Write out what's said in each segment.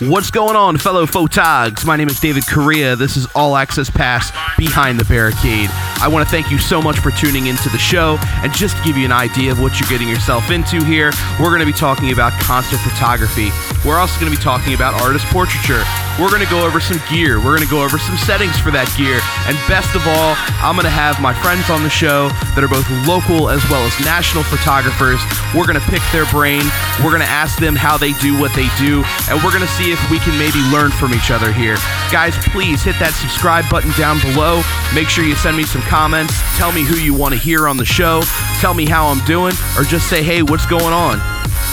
What's going on, fellow photogs? My name is David Correa. This is All Access Pass Behind the Barricade. I want to thank you so much for tuning into the show. And just to give you an idea of what you're getting yourself into here, we're going to be talking about concert photography. We're also going to be talking about artist portraiture. We're going to go over some gear. We're going to go over some settings for that gear. And best of all, I'm going to have my friends on the show that are both local as well as national photographers. We're going to pick their brain. We're going to ask them how they do what they do. And we're going to see if we can maybe learn from each other here. Guys, please hit that subscribe button down below. Make sure you send me some comments. Tell me who you want to hear on the show. Tell me how I'm doing. Or just say, hey, what's going on?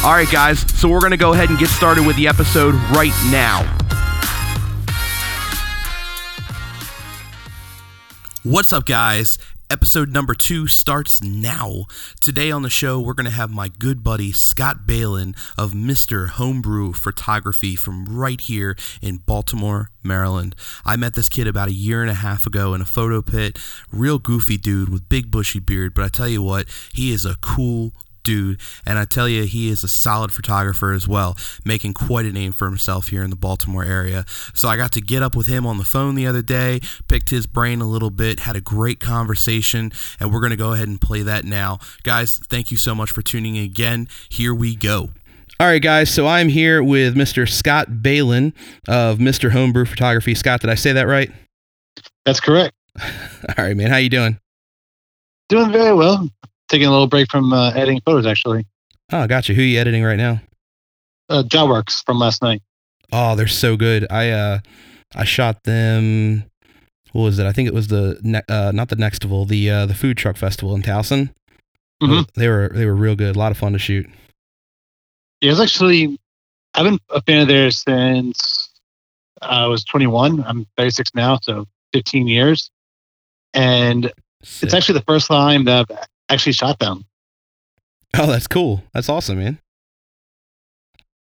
All right, guys, so we're going to go ahead and get started with the episode right now. What's up, guys? Episode number two starts now. Today on the show, we're going to have my good buddy Scott Balin of Mr. Homebrew Photography from right here in Baltimore, Maryland. I met this kid about a year and a half ago in a photo pit. Real goofy dude with big bushy beard, but I tell you what, he is a cool, dude. And I tell you, he is a solid photographer as well, making quite a name for himself here in the Baltimore area. So I got to get up with him on the phone the other day, picked his brain a little bit, had a great conversation, and we're going to go ahead and play that now. Guys, thank you so much for tuning in again. Here we go. All right, guys. So I'm here with Mr. Scott Balin of Mr. Homebrew Photography. Scott, did I say that right? That's correct. All right, man. How you doing? Doing very well taking a little break from uh, editing photos actually. Oh, gotcha. Who are you editing right now? Uh, Jah Works from last night. Oh, they're so good. I uh, I shot them. What was it? I think it was the ne- uh, not the Nextival, the uh, the food truck festival in Towson. Mm-hmm. They were they were real good. A lot of fun to shoot. Yeah, it's actually I've been a fan of theirs since I was 21. I'm 36 now, so 15 years. And Sick. it's actually the first time that I've actually shot them. Oh, that's cool. That's awesome, man.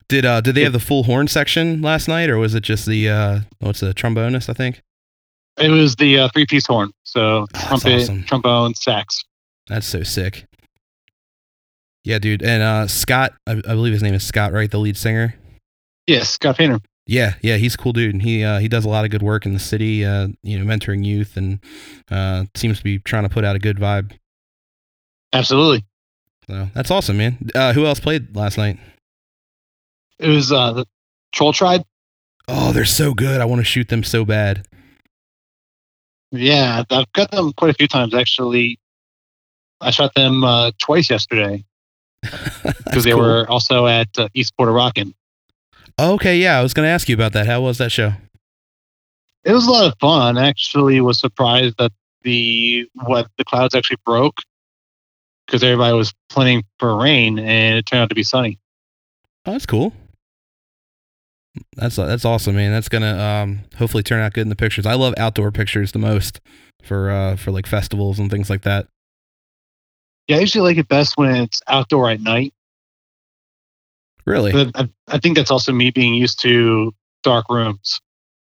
Did uh did they have the full horn section last night, or was it just the uh what's the trombonist? I think it was the uh, three piece horn. So oh, trumpet, awesome. trombone, sax. That's so sick. Yeah, dude. And uh Scott, I, I, believe his name is Scott, right? The lead singer. Yes, Scott Painter. Yeah, yeah, he's a cool dude. and He uh, he does a lot of good work in the city, uh, you know, mentoring youth, and uh, seems to be trying to put out a good vibe. Absolutely. So that's awesome, man. Uh, who else played last night? It was uh, the Troll Tribe. Oh, they're so good. I want to shoot them so bad. Yeah, I've got them quite a few times actually. I shot them uh, twice yesterday because they cool. were also at uh, Eastport A Rockin'. Okay, yeah, I was going to ask you about that. How was that show? It was a lot of fun. Actually, was surprised that the what the clouds actually broke because everybody was planning for rain and it turned out to be sunny. Oh, that's cool. That's that's awesome, man. That's gonna um, hopefully turn out good in the pictures. I love outdoor pictures the most for uh, for like festivals and things like that. Yeah, I usually like it best when it's outdoor at night. Really? But I, I think that's also me being used to dark rooms.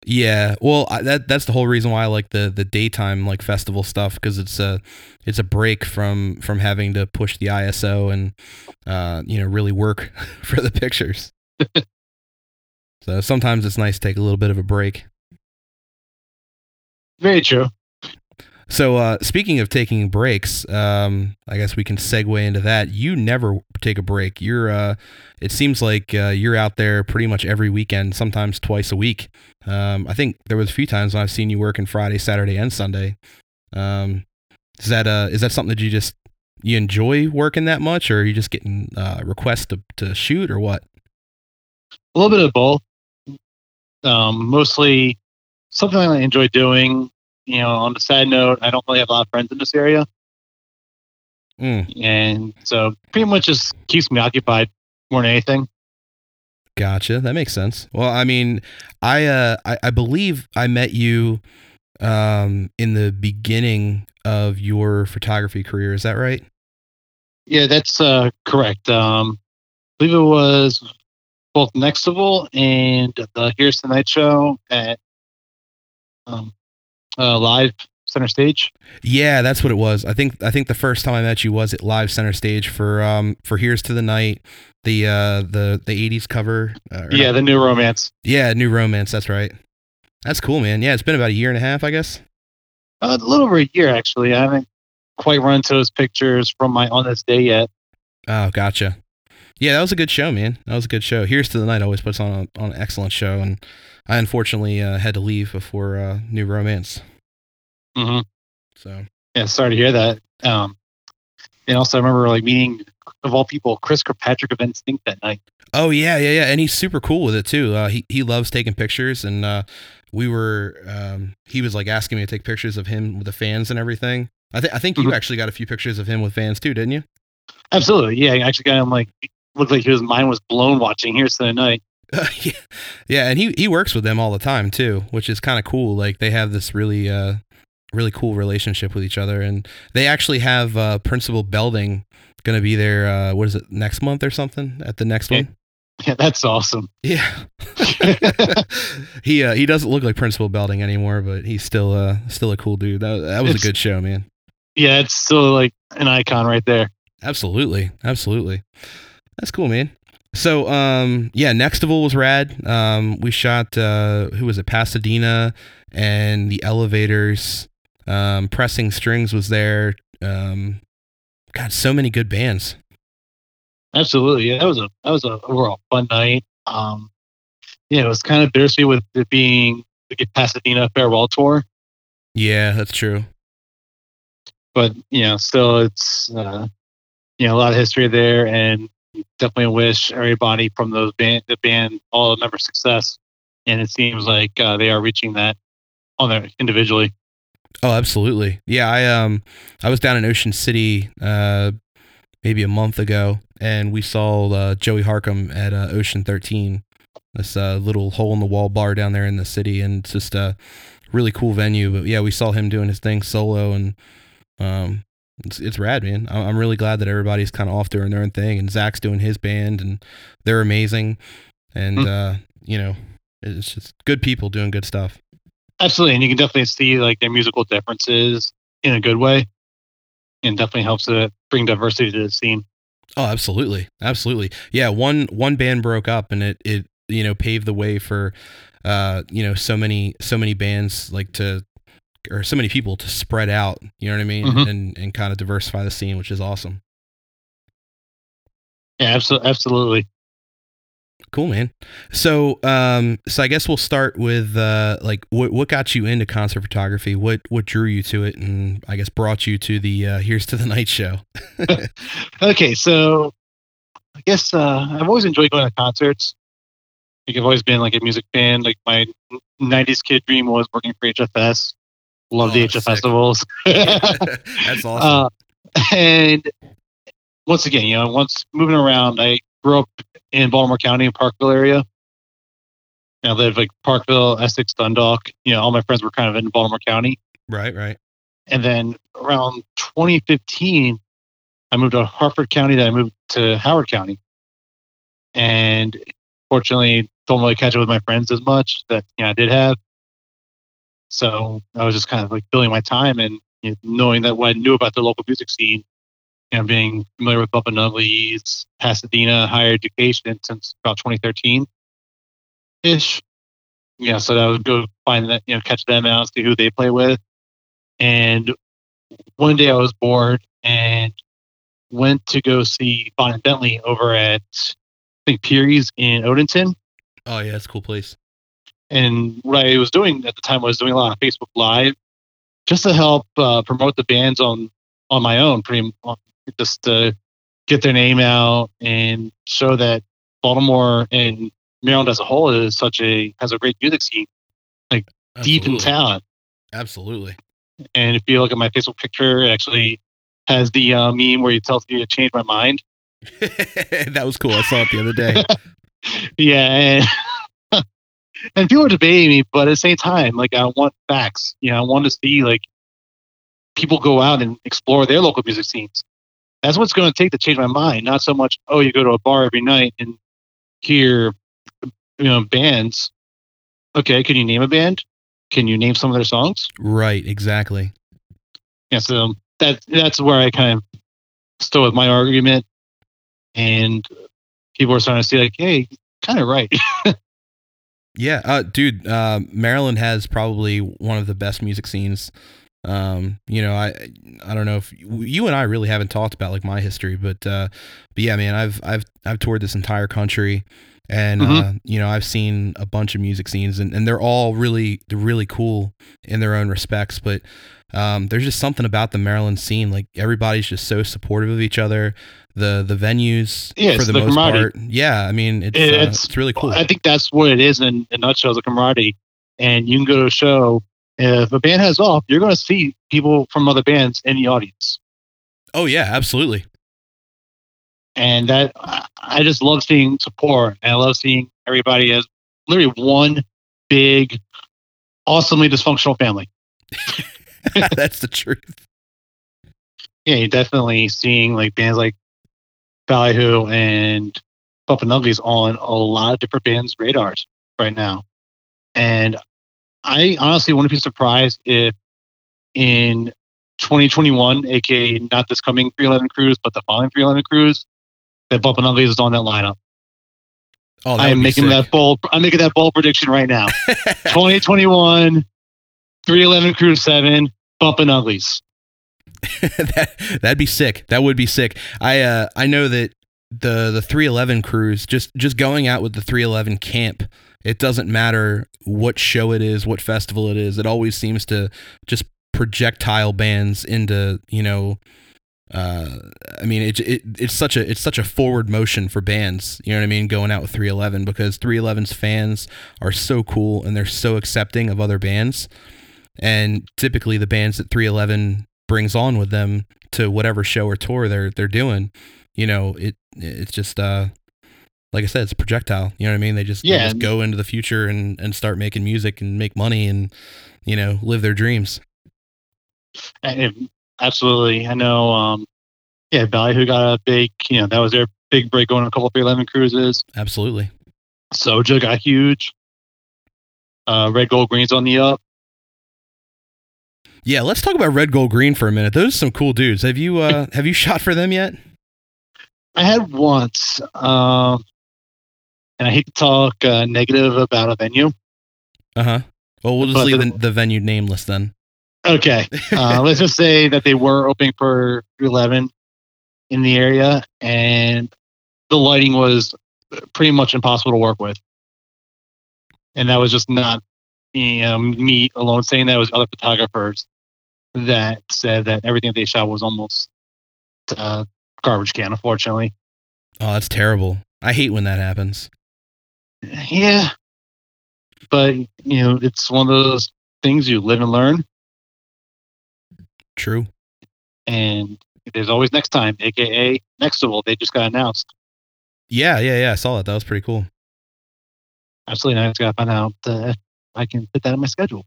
Yeah, well, I, that that's the whole reason why I like the the daytime like festival stuff because it's a it's a break from from having to push the ISO and uh, you know really work for the pictures. so sometimes it's nice to take a little bit of a break. Very true. So, uh, speaking of taking breaks, um, I guess we can segue into that. You never take a break. You're, uh, it seems like uh, you're out there pretty much every weekend, sometimes twice a week. Um, I think there was a few times when I've seen you working Friday, Saturday, and Sunday. Um, is that uh, is that something that you just you enjoy working that much, or are you just getting uh, requests to to shoot, or what? A little bit of both. Um, mostly something I enjoy doing you know, on the side note, I don't really have a lot of friends in this area. Mm. And so pretty much just keeps me occupied more than anything. Gotcha. That makes sense. Well, I mean, I uh I, I believe I met you um in the beginning of your photography career. Is that right? Yeah, that's uh correct. Um I believe it was both Nextival and the Here's the Night show at um uh, live center stage. Yeah, that's what it was. I think I think the first time I met you was at live center stage for um for Here's to the Night, the uh the the 80s cover. Uh, yeah, not, the new romance. Yeah, new romance, that's right. That's cool, man. Yeah, it's been about a year and a half, I guess. Uh, a little over a year actually. I haven't quite run to those pictures from my on this day yet. Oh, gotcha. Yeah, that was a good show, man. That was a good show. Here's to the Night always puts on a, on an excellent show, and I unfortunately uh, had to leave before uh, New Romance. Mm-hmm. So yeah, sorry to hear that. Um, and also I remember like meeting of all people Chris Kirkpatrick of NSYNC that night. Oh yeah, yeah, yeah, and he's super cool with it too. Uh, he he loves taking pictures, and uh, we were um, he was like asking me to take pictures of him with the fans and everything. I think I think mm-hmm. you actually got a few pictures of him with fans too, didn't you? Absolutely, yeah. I actually got him like looked like his mind was blown watching Here's to the Night. Uh, yeah, yeah, and he he works with them all the time too, which is kind of cool. Like they have this really uh really cool relationship with each other, and they actually have uh, Principal Belding going to be there. Uh, what is it next month or something at the next yeah. one? Yeah, that's awesome. Yeah, he uh, he doesn't look like Principal Belding anymore, but he's still uh still a cool dude. That that was it's, a good show, man. Yeah, it's still like an icon right there. Absolutely, absolutely. That's cool, man. So, um, yeah, Nextival was rad. Um, we shot uh, who was it? Pasadena and the Elevators. Um, Pressing Strings was there. Um, God, so many good bands. Absolutely, yeah. That was a that was a overall fun night. Um, yeah, it was kind of bittersweet with it being the Pasadena farewell tour. Yeah, that's true. But you know, still, it's uh, you know a lot of history there, and definitely wish everybody from those band the band all the member success. And it seems like uh, they are reaching that on their individually. Oh, absolutely. Yeah, I um I was down in Ocean City uh maybe a month ago and we saw uh, Joey Harcum at uh, Ocean 13. This uh, little hole in the wall bar down there in the city and it's just a really cool venue, but yeah, we saw him doing his thing solo and um it's, it's rad, man. I'm really glad that everybody's kind of off doing their own thing and Zach's doing his band and they're amazing. And, mm. uh, you know, it's just good people doing good stuff. Absolutely, and you can definitely see like their musical differences in a good way, and definitely helps to bring diversity to the scene. Oh, absolutely, absolutely. Yeah, one one band broke up, and it it you know paved the way for uh you know so many so many bands like to or so many people to spread out. You know what I mean, mm-hmm. and and kind of diversify the scene, which is awesome. Yeah, absolutely, absolutely. Cool, man. So, um, so I guess we'll start with uh, like what what got you into concert photography? What what drew you to it, and I guess brought you to the uh, Here's to the Night show. okay, so I guess uh, I've always enjoyed going to concerts. Like I've always been like a music fan. Like my '90s kid dream was working for HFS. Love oh, the HF festivals. that's awesome. Uh, and once again, you know, once moving around, I grew up in Baltimore County in Parkville area. Now, I lived like Parkville, Essex, Dundalk. You know, all my friends were kind of in Baltimore County. Right, right. And then around 2015, I moved to Harford County. Then I moved to Howard County. And fortunately, don't really catch up with my friends as much that you know I did have. So I was just kind of like filling my time and you know, knowing that what I knew about the local music scene you know, being familiar with Bumpin' Uglies Pasadena higher education since about 2013 ish. Yeah, so I would go find that, you know, catch them out, see who they play with. And one day I was bored and went to go see Bon Bentley over at I think Peary's in Odenton. Oh yeah, it's a cool place. And what I was doing at the time I was doing a lot of Facebook Live just to help uh, promote the bands on on my own, pretty just to get their name out and show that Baltimore and Maryland as a whole is such a has a great music scene, like Absolutely. deep in talent. Absolutely. And if you look at my Facebook picture, it actually has the uh, meme where he tells me to change my mind. that was cool. I saw it the other day. yeah, and, people are debating me, but at the same time, like I want facts. You know, I want to see like people go out and explore their local music scenes that's what's going to take to change my mind. Not so much, oh, you go to a bar every night and hear, you know, bands. Okay, can you name a band? can you name some of their songs? Right, exactly. Yeah, so that that's where I kind of stood with my argument, and people are starting to see like, hey, kind of right. yeah, uh, dude, uh, Maryland has probably one of the best music scenes. Um, you know, I I don't know if you and I really haven't talked about like my history, but uh, but yeah, man, I've I've I've toured this entire country and mm-hmm. uh, you know I've seen a bunch of music scenes, and, and they're all really they're really cool in their own respects. But um, there's just something about the Maryland scene, like everybody's just so supportive of each other. The the venues yeah, for the, the most part, yeah. I mean, it's it, uh, it's, really cool. I think that's what it is in a nutshell, the camaraderie. And you can go to a show. If a band has off, you're going to see people from other bands in the audience. Oh yeah, absolutely and that I just love seeing support, and I love seeing everybody as literally one big, awesomely dysfunctional family. That's the truth. Yeah, you're definitely seeing like bands like Ballyhoo and Bumpin' Uglies on a lot of different bands' radars right now. And I honestly wouldn't be surprised if in 2021, aka not this coming 311 cruise, but the following 311 cruise, that Bumpin' Uglies is on that lineup. Oh, I am making sick. that bold. I'm making that bold prediction right now. 2021, 311 Cruise Seven, Bumpin' Uglies. that that'd be sick. That would be sick. I uh I know that the the 311 cruise just just going out with the 311 camp it doesn't matter what show it is what festival it is it always seems to just projectile bands into you know uh, I mean, it, it it's such a it's such a forward motion for bands. You know what I mean? Going out with 311 because 311's fans are so cool and they're so accepting of other bands. And typically, the bands that 311 brings on with them to whatever show or tour they're they're doing, you know, it it's just uh, like I said, it's a projectile. You know what I mean? They just, yeah. They just go into the future and and start making music and make money and you know live their dreams. And absolutely. I know. Um, yeah, Ballyhoo got a big. You know, that was their big break going on a couple of 311 cruises. Absolutely. Soja got huge. Uh, red, gold, green's on the up. Yeah, let's talk about red, gold, green for a minute. Those are some cool dudes. Have you uh, have you shot for them yet? I had once, um, and I hate to talk uh, negative about a venue. Uh huh. Well, we'll just leave the, the venue nameless then. Okay. Uh, let's just say that they were opening for 11 in the area, and the lighting was pretty much impossible to work with. And that was just not you know, me alone saying that. It was other photographers that said that everything that they shot was almost uh, garbage can, unfortunately. Oh, that's terrible. I hate when that happens. Yeah. But, you know, it's one of those things you live and learn. True. And there's always next time, aka Nextival. They just got announced. Yeah, yeah, yeah. I saw that. That was pretty cool. Absolutely. I just got to find out uh, I can fit that in my schedule.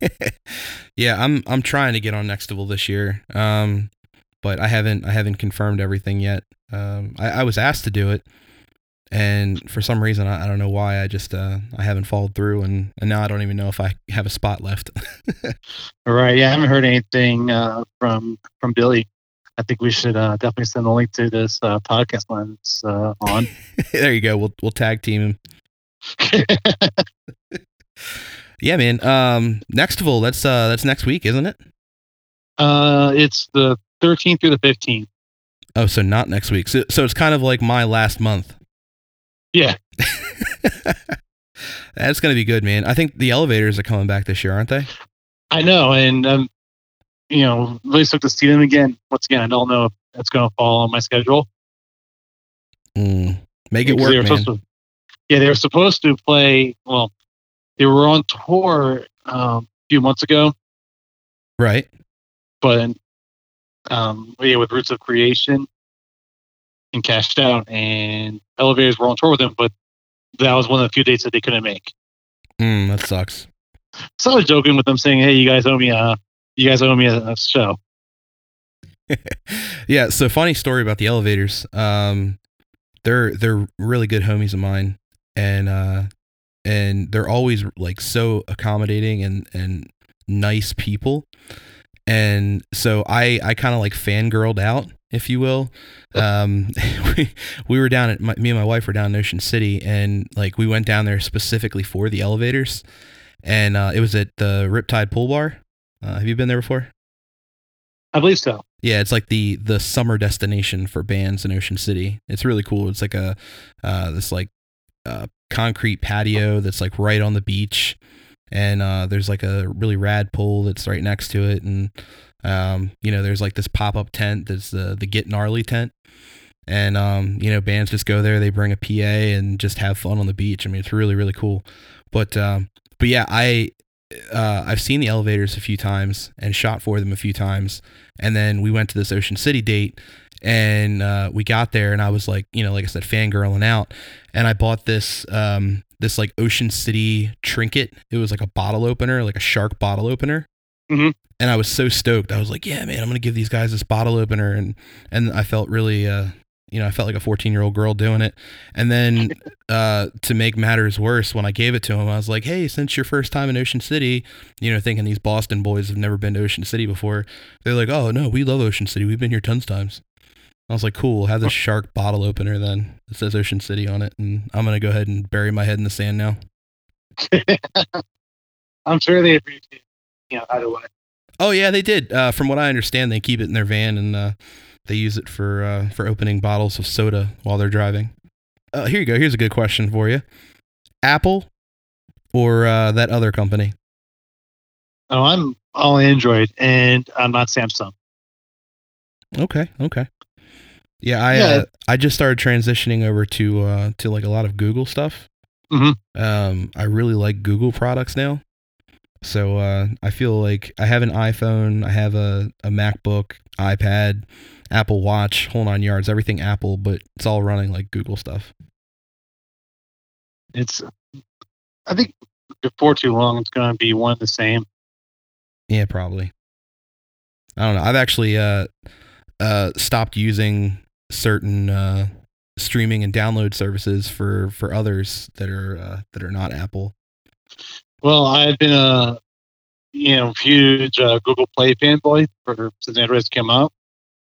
yeah, I'm I'm trying to get on Nextival this year. Um, but I haven't I haven't confirmed everything yet. Um, I, I was asked to do it, and for some reason I, I don't know why I just uh, I haven't followed through and, and now I don't even know if I have a spot left. All right, yeah, I haven't heard anything uh, from from Billy. I think we should uh, definitely send a link to this uh, podcast when it's uh, on. there you go. We'll we'll tag team him. yeah, man. Um, Nextival. That's uh that's next week, isn't it? Uh, it's the 13th through the 15th. Oh, so not next week. So, so it's kind of like my last month. Yeah. That's going to be good, man. I think the elevators are coming back this year, aren't they? I know. And, um, you know, really stoked to see them again. Once again, I don't know if that's going to fall on my schedule. Mm, make it work, man. To, yeah, they were supposed to play. Well, they were on tour um, a few months ago. Right. But um, yeah, with Roots of Creation, and Kash'd Out, and Elevators were on tour with him, but that was one of the few dates that they couldn't make. Mm, that sucks. So I was joking with them, saying, "Hey, you guys owe me a, you guys owe me a, a show." yeah. So funny story about the Elevators. Um, they're they're really good homies of mine, and uh, and they're always like so accommodating and and nice people. And so I I kind of like fangirled out, if you will. Um, we, we were down at my, me and my wife were down in Ocean City, and like we went down there specifically for the elevators, and uh, it was at the Riptide Pool Bar. Uh, have you been there before? I believe so. Yeah, it's like the the summer destination for bands in Ocean City. It's really cool. It's like a uh, this like uh, concrete patio that's like right on the beach, and uh, there's like a really rad pool that's right next to it, and um, you know there's like this pop up tent that's the the Get Gnarly tent, and um, you know bands just go there, they bring a PA and just have fun on the beach. I mean, it's really really cool. But um, but yeah, I uh, I've seen the elevators a few times and shot for them a few times, and then we went to this Ocean City date, and uh, we got there, and I was like, you know, like I said, fangirling out, and I bought this um, this like Ocean City trinket. It was like a bottle opener, like a shark bottle opener. Mm-hmm. And I was so stoked. I was like, "Yeah, man, I'm gonna give these guys this bottle opener," and and I felt really, uh, you know, I felt like a 14 year old girl doing it. And then uh, to make matters worse, when I gave it to him, I was like, "Hey, since your first time in Ocean City, you know, thinking these Boston boys have never been to Ocean City before, they're like, "Oh no, we love Ocean City. We've been here tons of times." I was like, "Cool, have this shark bottle opener then. It says Ocean City on it, and I'm gonna go ahead and bury my head in the sand now." I'm sure they appreciate, you know, either way. Oh yeah, they did. Uh, from what I understand, they keep it in their van and uh, they use it for uh, for opening bottles of soda while they're driving. Uh, here you go. Here's a good question for you: Apple or uh, that other company? Oh, I'm all Android, and I'm not Samsung. Okay, okay. Yeah, I Yeah. Uh, I just started transitioning over to uh, to like a lot of Google stuff. Mhm. Um, I really like Google products now. So uh, I feel like I have an iPhone, I have a, a MacBook, iPad, Apple Watch, whole nine yards, everything Apple, but it's all running like Google stuff. It's, I think before too long, it's going to be one and the same. Yeah, probably. I don't know. I've actually uh, uh, stopped using certain uh, streaming and download services for for others that are uh, that are not Apple. Well, I've been a, you know, huge uh, Google Play fanboy for since Android came out,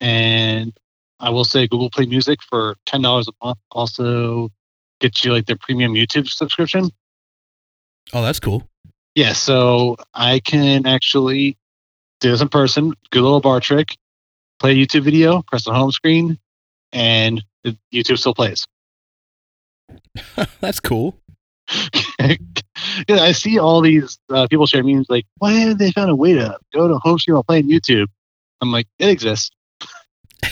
and I will say Google Play Music for ten dollars a month also gets you like their premium YouTube subscription. Oh, that's cool. Yeah, so I can actually do this in person, good little bar trick, play a YouTube video, press the home screen, and YouTube still plays. that's cool. yeah, I see all these uh, people share memes like, why haven't they found a way to go to home screen while playing YouTube? I'm like, it exists.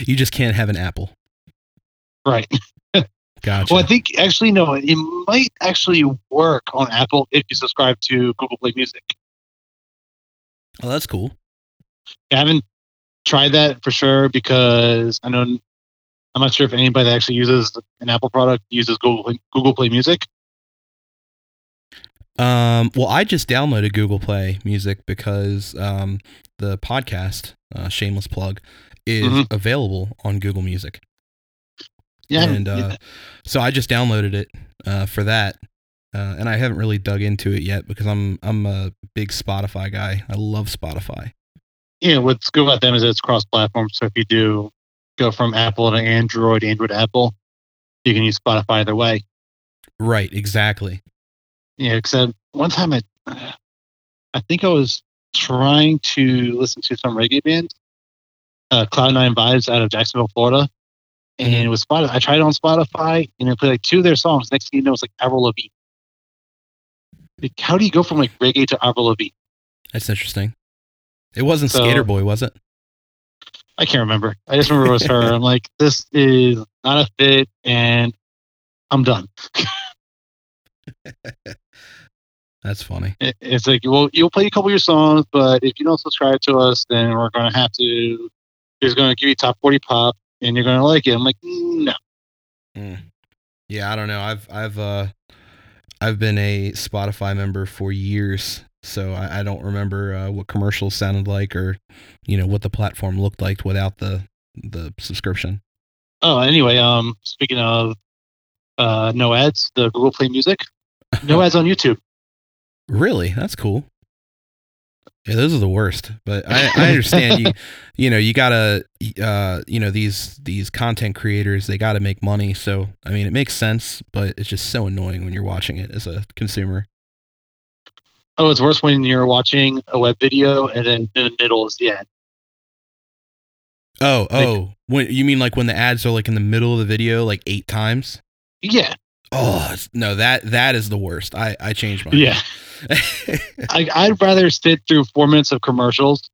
You just can't have an Apple. Right. Gotcha. Well, I think actually, no, it might actually work on Apple if you subscribe to Google Play Music. oh, that's cool. I haven't tried that for sure because I know I'm not sure if anybody that actually uses an Apple product uses Google Play, Google Play Music. Um, well, I just downloaded Google Play Music because um, the podcast, uh, shameless plug, is Mhm. available on Google Music. Yeah, and uh, so I just downloaded it uh, for that, uh, and I haven't really dug into it yet because I'm I'm a big Spotify guy. I love Spotify. Yeah. What's good about them is it's cross-platform. So if you do go from Apple to Android, Android to Apple, you can use Spotify either way. Right, exactly. Yeah, except one time I, I think I was trying to listen to some reggae band, uh, Cloud Nine Vibes out of Jacksonville, Florida, and Mhm. it was Spotify. I tried it on Spotify, and it played like two of their songs. Next thing you know, it's like Avril Lavigne. Like, how do you go from like reggae to Avril Lavigne? That's interesting. It wasn't So- Skater Boy, was it? I can't remember. I just remember it was her. I'm like, this is not a fit, and I'm done. That's funny. It- It's like, well, you'll play a couple of your songs, but if you don't subscribe to us, then we're going to have to, he's going to give you top 40 pop and you're going to like it. I'm like, no. Mm. Yeah, I don't know. I've I've uh I've been a Spotify member for years, so I, I don't remember uh, what commercials sounded like or you know what the platform looked like without the the subscription. Oh, anyway, um, speaking of uh, no ads, the Google Play Music. No ads on YouTube. Really? That's cool. Yeah, those are the worst. But I, I understand you. You know, you gotta. Uh, you know these these content creators. They gotta make money. So I mean, it makes sense, but it's just so annoying when you're watching it as a consumer. Oh, it's worse when you're watching a web video and then in the middle is the ad. Oh, oh, when you mean like when the ads are like in the middle of the video, like eight times? Yeah. Oh no, that that is the worst. I I changed my. Yeah. I, I'd rather sit through four minutes of commercials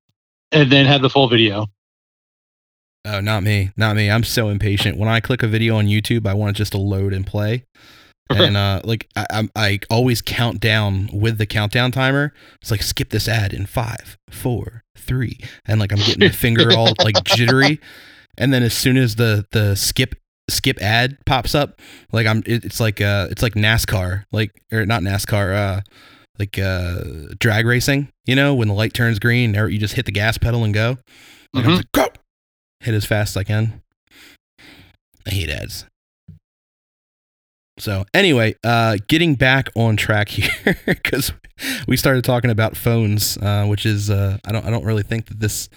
and then have the full video. Oh, not me, not me. I'm so impatient. When I click a video on YouTube, I want it just to load and play. and uh, like I, I, I always count down with the countdown timer. It's like skip this ad in five, four, three, and like I'm getting my finger all like jittery. And then as soon as the the skip skip ad pops up, like I'm it, it's like uh it's like NASCAR, like or not NASCAR, uh like uh drag racing. You know when the light turns green, you just hit the gas pedal and go. Like, mm-hmm. like, go, hit as fast as I can. I hate ads. So anyway, uh, getting back on track here because we started talking about phones, uh, which is uh, I don't I don't really think that this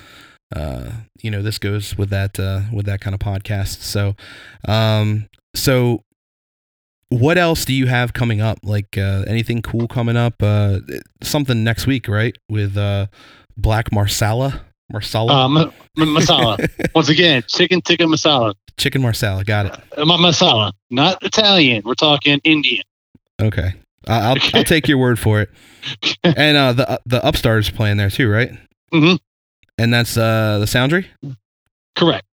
uh, you know this goes with that uh, with that kind of podcast. So um, so what else do you have coming up? Like uh, anything cool coming up? Something next week, right? With Black Marsala. Marsala. Um, masala. Once again, chicken tikka masala. Chicken marsala. Got it. Uh, masala, not Italian. We're talking Indian. Okay. I'll I'll take your word for it. And uh, the uh, the Upstarts playing there too, right? Mm-hmm. And that's uh, the Soundry. Correct.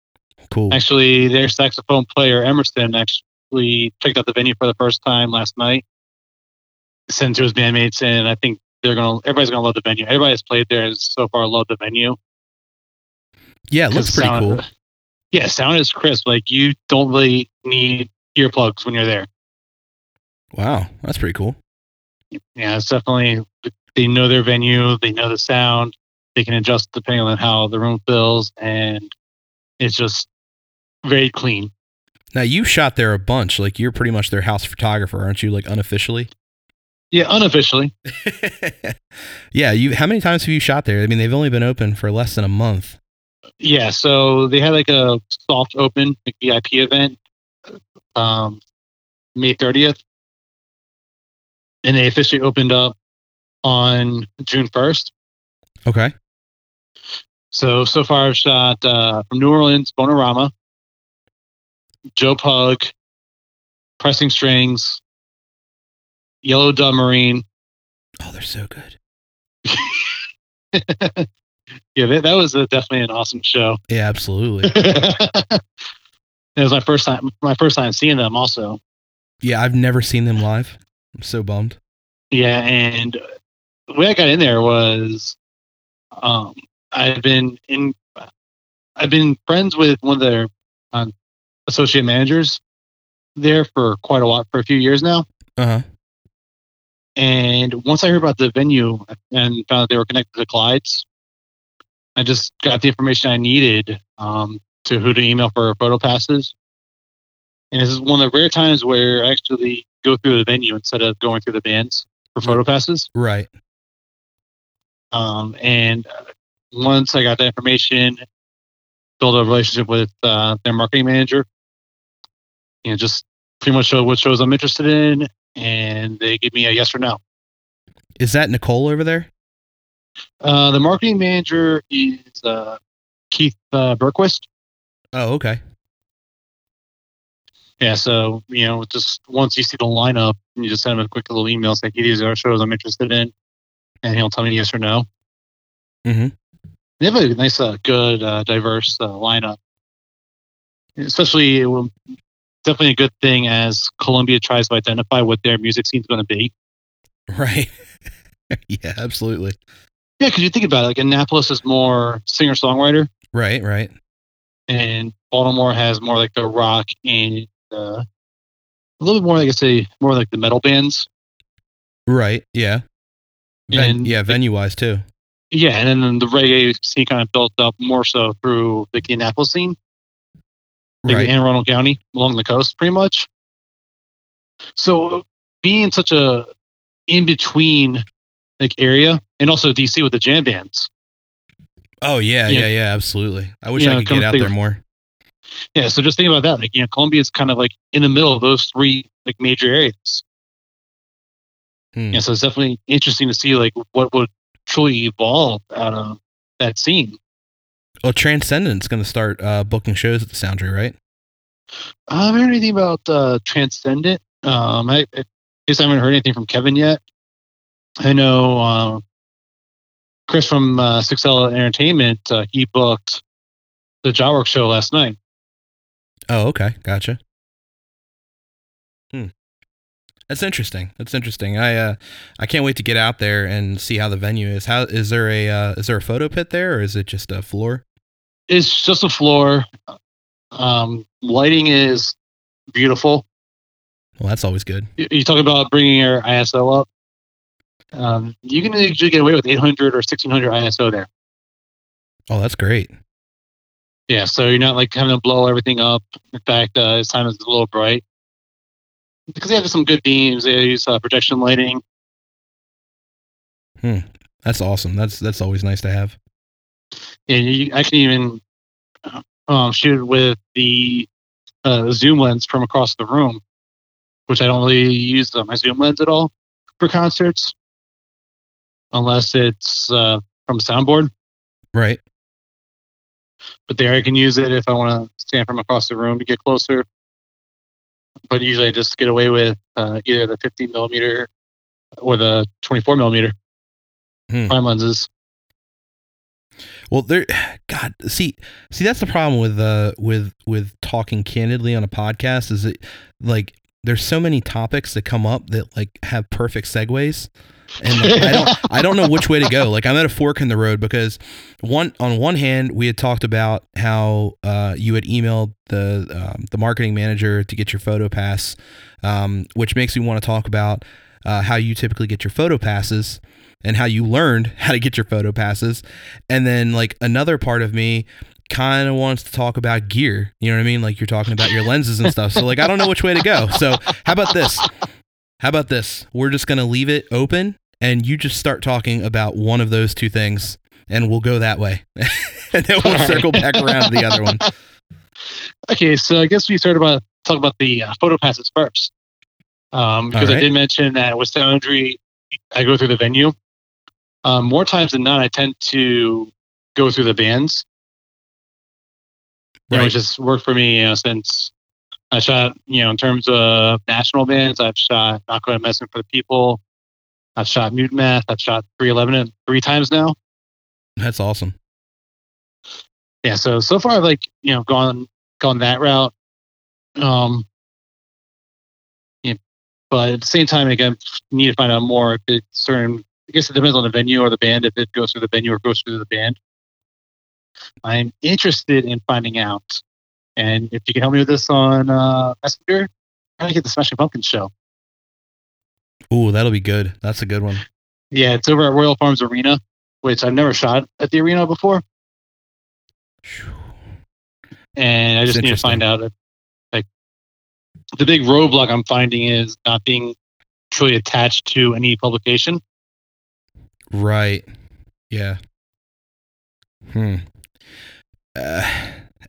Cool. Actually, their saxophone player Emerson actually checked out the venue for the first time last night. Sent to his bandmates, and I think they're gonna. Everybody's gonna love the venue. Everybody has played there and so far loved the venue. Yeah, it looks pretty sound, cool. Yeah, sound is crisp. Like you don't really need earplugs when you're there. Wow, that's pretty cool. Yeah, it's definitely they know their venue, they know the sound, they can adjust depending on how the room feels, and it's just very clean. Now you shot there a bunch. Like you're pretty much their house photographer, aren't you? Like unofficially. Yeah, unofficially. yeah, you. How many times have you shot there? I mean, they've only been open for less than a month. Yeah, so they had like a soft open like VIP event, um, May thirtieth, and they officially opened up on June first. Okay. So so far I've shot uh, from New Orleans, Bonerama, Joe Pug, Pressing Strings, Yellow Dub Marine. Oh, they're so good. yeah, that, that was a, definitely an awesome show. Yeah, absolutely. it was my first time. My first time seeing them. Also. Yeah, I've never seen them live. I'm so bummed. Yeah, and the way I got in there was, um, I've been in, I've been friends with one of their um, associate managers there for quite a while, for a few years now. Uh huh. And once I heard about the venue and found that they were connected to Clyde's, I just got the information I needed um, to who to email for photo passes. And this is one of the rare times where I actually go through the venue instead of going through the bands for photo passes. Right. Um, and once I got that information, build a relationship with uh, their marketing manager, you know, just pretty much show what shows I'm interested in, and they give me a yes or no. Is that Nicole over there? Uh, the marketing manager is uh, Keith uh, Berquist. Oh, okay. Yeah, so you know, just once you see the lineup, you just send him a quick little email saying, "Hey, these are shows I'm interested in," and he'll tell me yes or no. Mm-hmm. They have a nice, uh, good, uh, diverse uh, lineup. Especially, definitely a good thing as Columbia tries to identify what their music scene is going to be. Right. yeah, absolutely. Yeah, because you think about it, like Annapolis is more singer songwriter. Right, right. And Baltimore has more like the rock and uh, a little bit more, like I say, more like the metal bands. Right. Yeah. Ven- and yeah, venue wise too. Yeah, and then the reggae scene kind of built up more so through the Annapolis scene, like right. Anne Arundel County along the coast, pretty much. So being such a in between like area, and also DC with the jam bands. Oh yeah, yeah, yeah, yeah absolutely. I wish I could get out there more. Yeah, so just think about that. Like, you know, Columbia is kind of like in the middle of those three like major areas. Hmm. Yeah, so it's definitely interesting to see like what would truly evolve out of that scene. Well, Transcendent's going to start uh, booking shows at the Soundry, right? I haven't heard anything about uh, Transcendent. Um, I, I guess I haven't heard anything from Kevin yet. I know uh, Chris from uh, Six L Entertainment. Uh, he booked the Jawwork show last night. Oh, okay, gotcha. Hmm. That's interesting. That's interesting. I uh, I can't wait to get out there and see how the venue is. How is there a uh, is there a photo pit there, or is it just a floor? It's just a floor. Um, lighting is beautiful. Well, that's always good. You, you talk about bringing your ISO up. Um, you can usually get away with 800 or 1600 ISO there. Oh, that's great. Yeah, so you're not like having to blow everything up. In fact, uh, this time it's a little bright because they have some good beams. They use uh, projection lighting. Hmm, that's awesome. That's that's always nice to have. Yeah, you, I can even um, shoot with the uh, zoom lens from across the room, which I don't really use uh, my zoom lens at all for concerts, unless it's uh, from soundboard. Right. But there, I can use it if I want to stand from across the room to get closer. But usually, I just get away with uh, either the 50 millimeter or the 24 millimeter hmm. prime lenses. Well, there, God, see, see, that's the problem with uh, with with talking candidly on a podcast is that like there's so many topics that come up that like have perfect segues, and like, I don't I don't know which way to go. Like I'm at a fork in the road because one on one hand we had talked about how uh, you had emailed the um, the marketing manager to get your photo pass, um, which makes me want to talk about uh, how you typically get your photo passes and how you learned how to get your photo passes, and then like another part of me kind of wants to talk about gear. You know what I mean? Like you're talking about your lenses and stuff. So like I don't know which way to go. So how about this? How about this? We're just gonna leave it open and you just start talking about one of those two things and we'll go that way and then we'll circle back around to the other one okay so i guess we started about talk about the uh, photo passes first um, because right. i did mention that with Soundry i go through the venue um, more times than not i tend to go through the bands right. which has worked for me you know, since i shot you know in terms of national bands i've shot not going messing for the people I've shot Mutemath. I've shot 311 three times now. That's awesome. Yeah. So so far, I've like you know gone gone that route. Um. Yeah, but at the same time, again, need to find out more if it's certain. I guess it depends on the venue or the band. If it goes through the venue or goes through the band, I'm interested in finding out. And if you can help me with this on uh, Messenger, how to get the Smashing Pumpkins show. Ooh, that'll be good. That's a good one. Yeah, it's over at Royal Farms Arena, which I've never shot at the arena before. And I just need to find out if, like, the big roadblock I'm finding is not being truly attached to any publication. Right. Yeah. Hmm. Uh,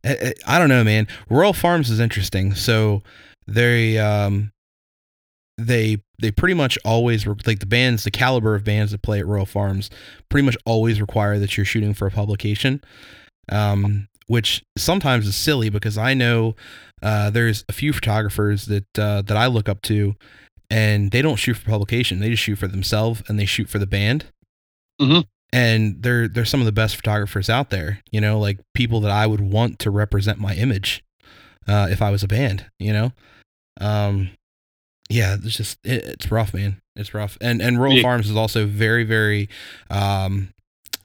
I, I don't know, man. Royal Farms is interesting. So they um they they pretty much always like the bands the caliber of bands that play at royal farms pretty much always require that you're shooting for a publication um, which sometimes is silly because i know uh, there's a few photographers that uh, that i look up to and they don't shoot for publication they just shoot for themselves and they shoot for the band mm-hmm. And they're they're some of the best photographers out there you know like people that i would want to represent my image uh, if i was a band you know um, yeah, it's just it, it's rough, man. It's rough. And and Royal yeah. Farms is also very very um,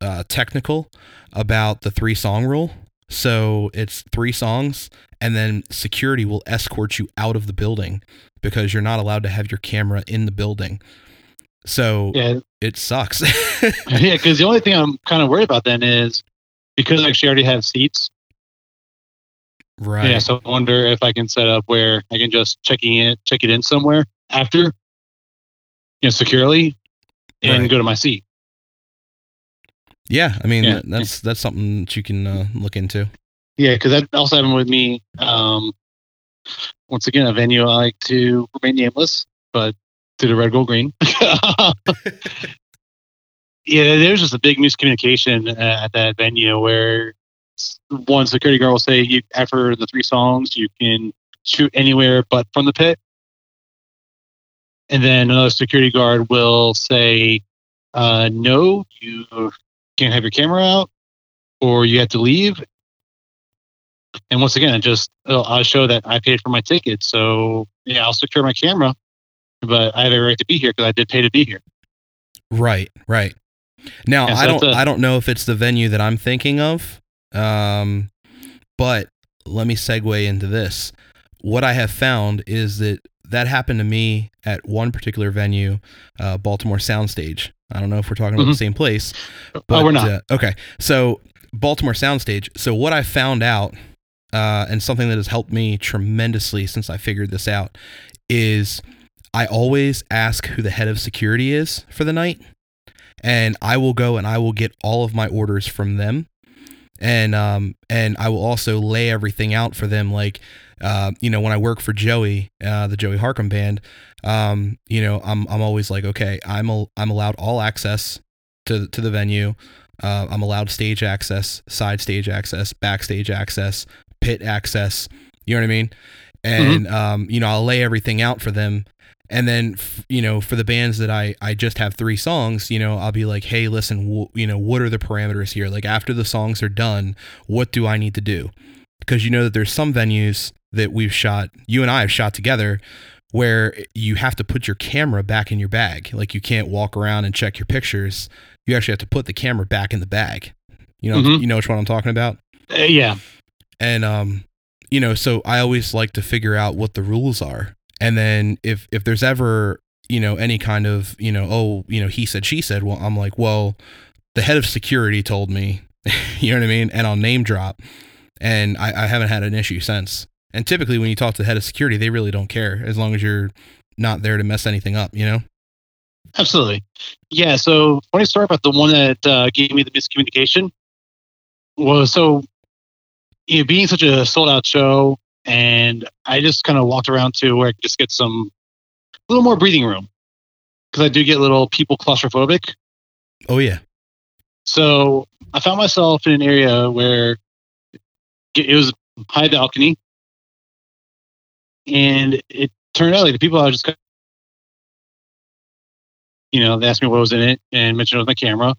uh, technical about the three song rule. So it's three songs, and then security will escort you out of the building because you're not allowed to have your camera in the building. So yeah. it sucks. yeah, because the only thing I'm kind of worried about then is because I actually already have seats. Right. Yeah. So I wonder if I can set up where I can just checking it, check it in somewhere after, you know, securely, and Right. go to my seat. Yeah, I mean Yeah. that's that's something that you can uh, look into. Yeah, because that also happened with me. Um, once again, a venue I like to remain nameless, but to the red, gold, green. yeah, there's just a big miscommunication uh, at that venue where one security guard will say, "You after the three songs, you can shoot anywhere but from the pit," and then another security guard will say, uh, "No, you can't have your camera out, or you have to leave." And once again, just uh, I'll show that I paid for my ticket, so yeah, I'll secure my camera, but I have a right to be here because I did pay to be here. Right, right. Now Yeah, so I don't I don't know if it's the venue that I'm thinking of, um, but let me segue into this. What I have found is that that happened to me at one particular venue, uh, Baltimore Soundstage. I don't know if we're talking about the same place, but oh, we're not. uh, okay. So Baltimore Soundstage. So what I found out, uh, and something that has helped me tremendously since I figured this out, is I always ask who the head of security is for the night, and I will go and I will get all of my orders from them, and um and I will also lay everything out for them. Like, uh, you know, when I work for Joey, uh, the Joey Harkum band, um, you know, I'm I'm always like, okay, I'm a, I'm allowed all access to to the venue. Uh, I'm allowed stage access, side stage access, backstage access, pit access. You know what I mean? And um, you know, I'll lay everything out for them. And then, f- you know, for the bands that I I just have three songs, you know, I'll be like, hey, listen, w- you know, what are the parameters here? Like after the songs are done, what do I need to do? Because you know that there's some venues that we've shot, you and I have shot together, where you have to put your camera back in your bag. Like you can't walk around and check your pictures. You actually have to put the camera back in the bag. You know, Mhm. you know which one I'm talking about. Uh, yeah, And um, you know, so I always like to figure out what the rules are. And then if if there's ever, you know, any kind of, you know, oh, you know, he said she said, well, I'm like, well, the head of security told me, you know what I mean? And I'll name drop. And I, I haven't had an issue since. And typically when you talk to the head of security, they really don't care as long as you're not there to mess anything up, you know? absolutely. Yeah. So funny story about the one that uh, gave me the miscommunication was so you know, being such a sold out show, and I just kind of walked around to where I could just get some a little more breathing room because I do get a little people claustrophobic. Oh yeah. So I found myself in an area where it was high balcony, and it turned out like the people I was just, you know, they asked me what was in it and mentioned it was my camera.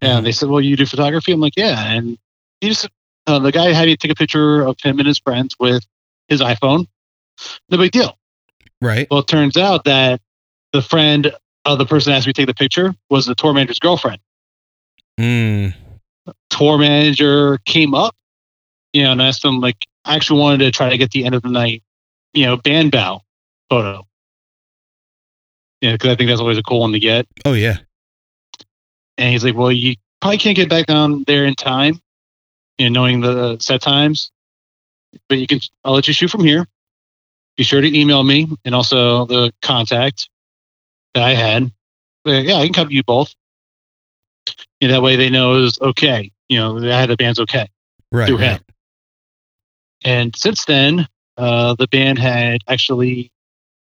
And mm-hmm. they said, "Well, you do photography." I'm like, "Yeah." And he just uh, the guy had me take a picture of him and his friends with his iPhone. No big deal. Right. Well, it turns out that the friend of the person that asked me to take the picture was the tour manager's girlfriend. Mm. tour manager came up, you know, and asked him like, I actually wanted to try to get the end of the night, you know, band bow photo. Yeah, because I think that's always a cool one to get. Oh yeah. And he's like, well, you probably can't get back down there in time, you know, knowing the set times, but you can. I'll let you shoot from here. Be sure to email me and also the contact that I had. But, yeah, I can cover you both. And that way they know it was okay. You know, I had the band's okay. Right. through right. him. And since then, uh, the band had actually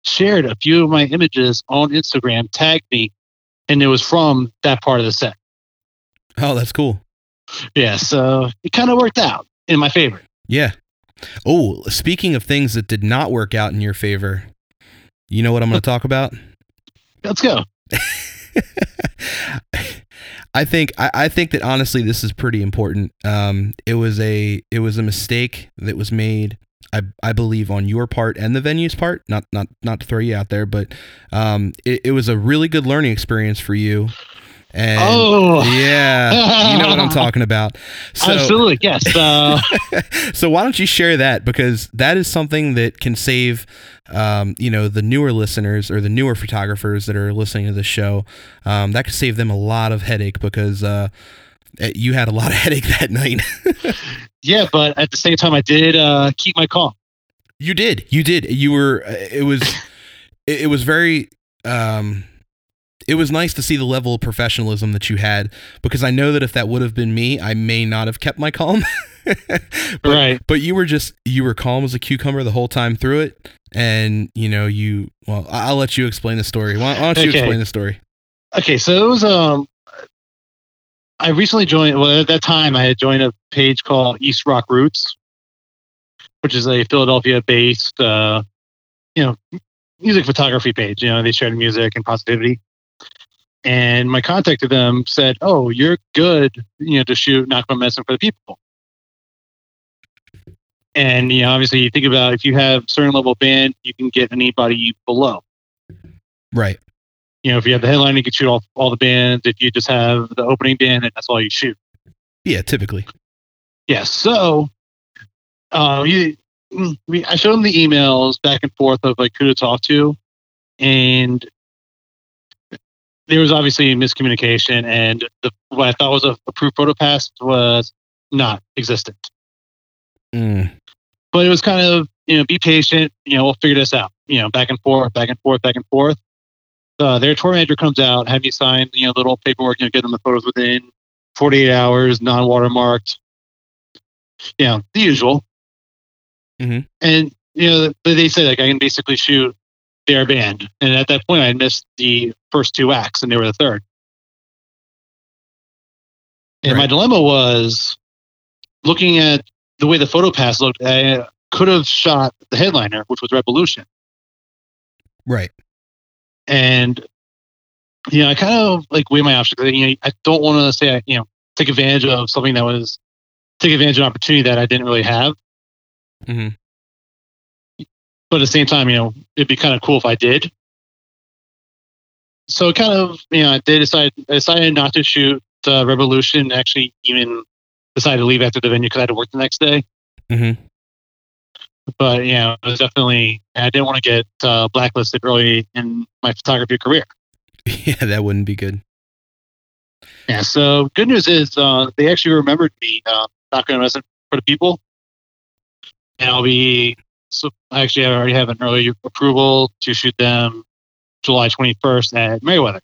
shared a few of my images on Instagram, tagged me, and it was from that part of the set. Oh, that's cool. Yeah, so it kind of worked out in my favor. Yeah. Oh, speaking of things that did not work out in your favor, you know what I'm going to talk about? Let's go. I think I, I think that honestly this is pretty important. Um, it was a it was a mistake that was made. I, I believe on your part and the venue's part. Not not not to throw you out there, but um, it, it was a really good learning experience for you. And oh, yeah, you know what I'm talking about. So, absolutely. Yes. Uh, so why don't you share that because that is something that can save um, you know the newer listeners or the newer photographers that are listening to the show um, that could save them a lot of headache because uh, Uh, you had a lot of headache that night. yeah, but at the same time, I did uh, keep my calm. You did. You did. You were. Uh, it was. It, it was very. Um, it was nice to see the level of professionalism that you had because I know that if that would have been me, I may not have kept my calm. but, right. But you were just you were calm as a cucumber the whole time through it, and you know you. Well, I'll let you explain the story. Why, why don't you okay. explain the story? Okay, so it was um. I recently joined. Well, at that time, I had joined a page called East Rock Roots, which is a Philadelphia-based, uh, you know, music photography page. You know, they shared music and positivity. And my contact to them said, "Oh, you're good, you know, to shoot Nahko and Medicine for the People." And you know, obviously, you think about if you have certain level band, you can get anybody below. Right. You know, if you have the headline, you can shoot all, all the bands. If you just have the opening band, and that's all you shoot. Yeah, typically. Yeah. So, uh, you, we, I showed them the emails back and forth of like who to talk to, and there was obviously miscommunication, and the, what I thought was a approved photo pass was not existent. Mm. But it was kind of you know be patient. You know we'll figure this out. You know back and forth, back and forth, back and forth. Uh, their tour manager comes out, have you sign you know little paperwork, you know get them the photos within 48 hours, non watermarked. You know the usual. Mm-hmm. And you know but they say like I can basically shoot their band. And at that point, I missed the first two acts, and they were the third. And right. my dilemma was looking at the way the photo pass looked. I could have shot the headliner, which was Rebelution. Right. And you know, I kind of like weigh my options. You know, I don't want to say, I, you know, take advantage of something that was take advantage of an opportunity that I didn't really have. Mm-hmm. But at the same time, you know, it'd be kind of cool if I did. So kind of, you know, I did decide, I decided not to shoot uh, Rebelution. Actually, even decided to leave after the venue because I had to work the next day. Mm-hmm. But you know, it was definitely I didn't want to get uh, blacklisted early in my photography career. Yeah, that wouldn't be good. Yeah. So good news is uh, they actually remembered me. Uh, not going to mess for the people, and I'll be so I actually, I already have an early approval to shoot them July 21st at Merriweather.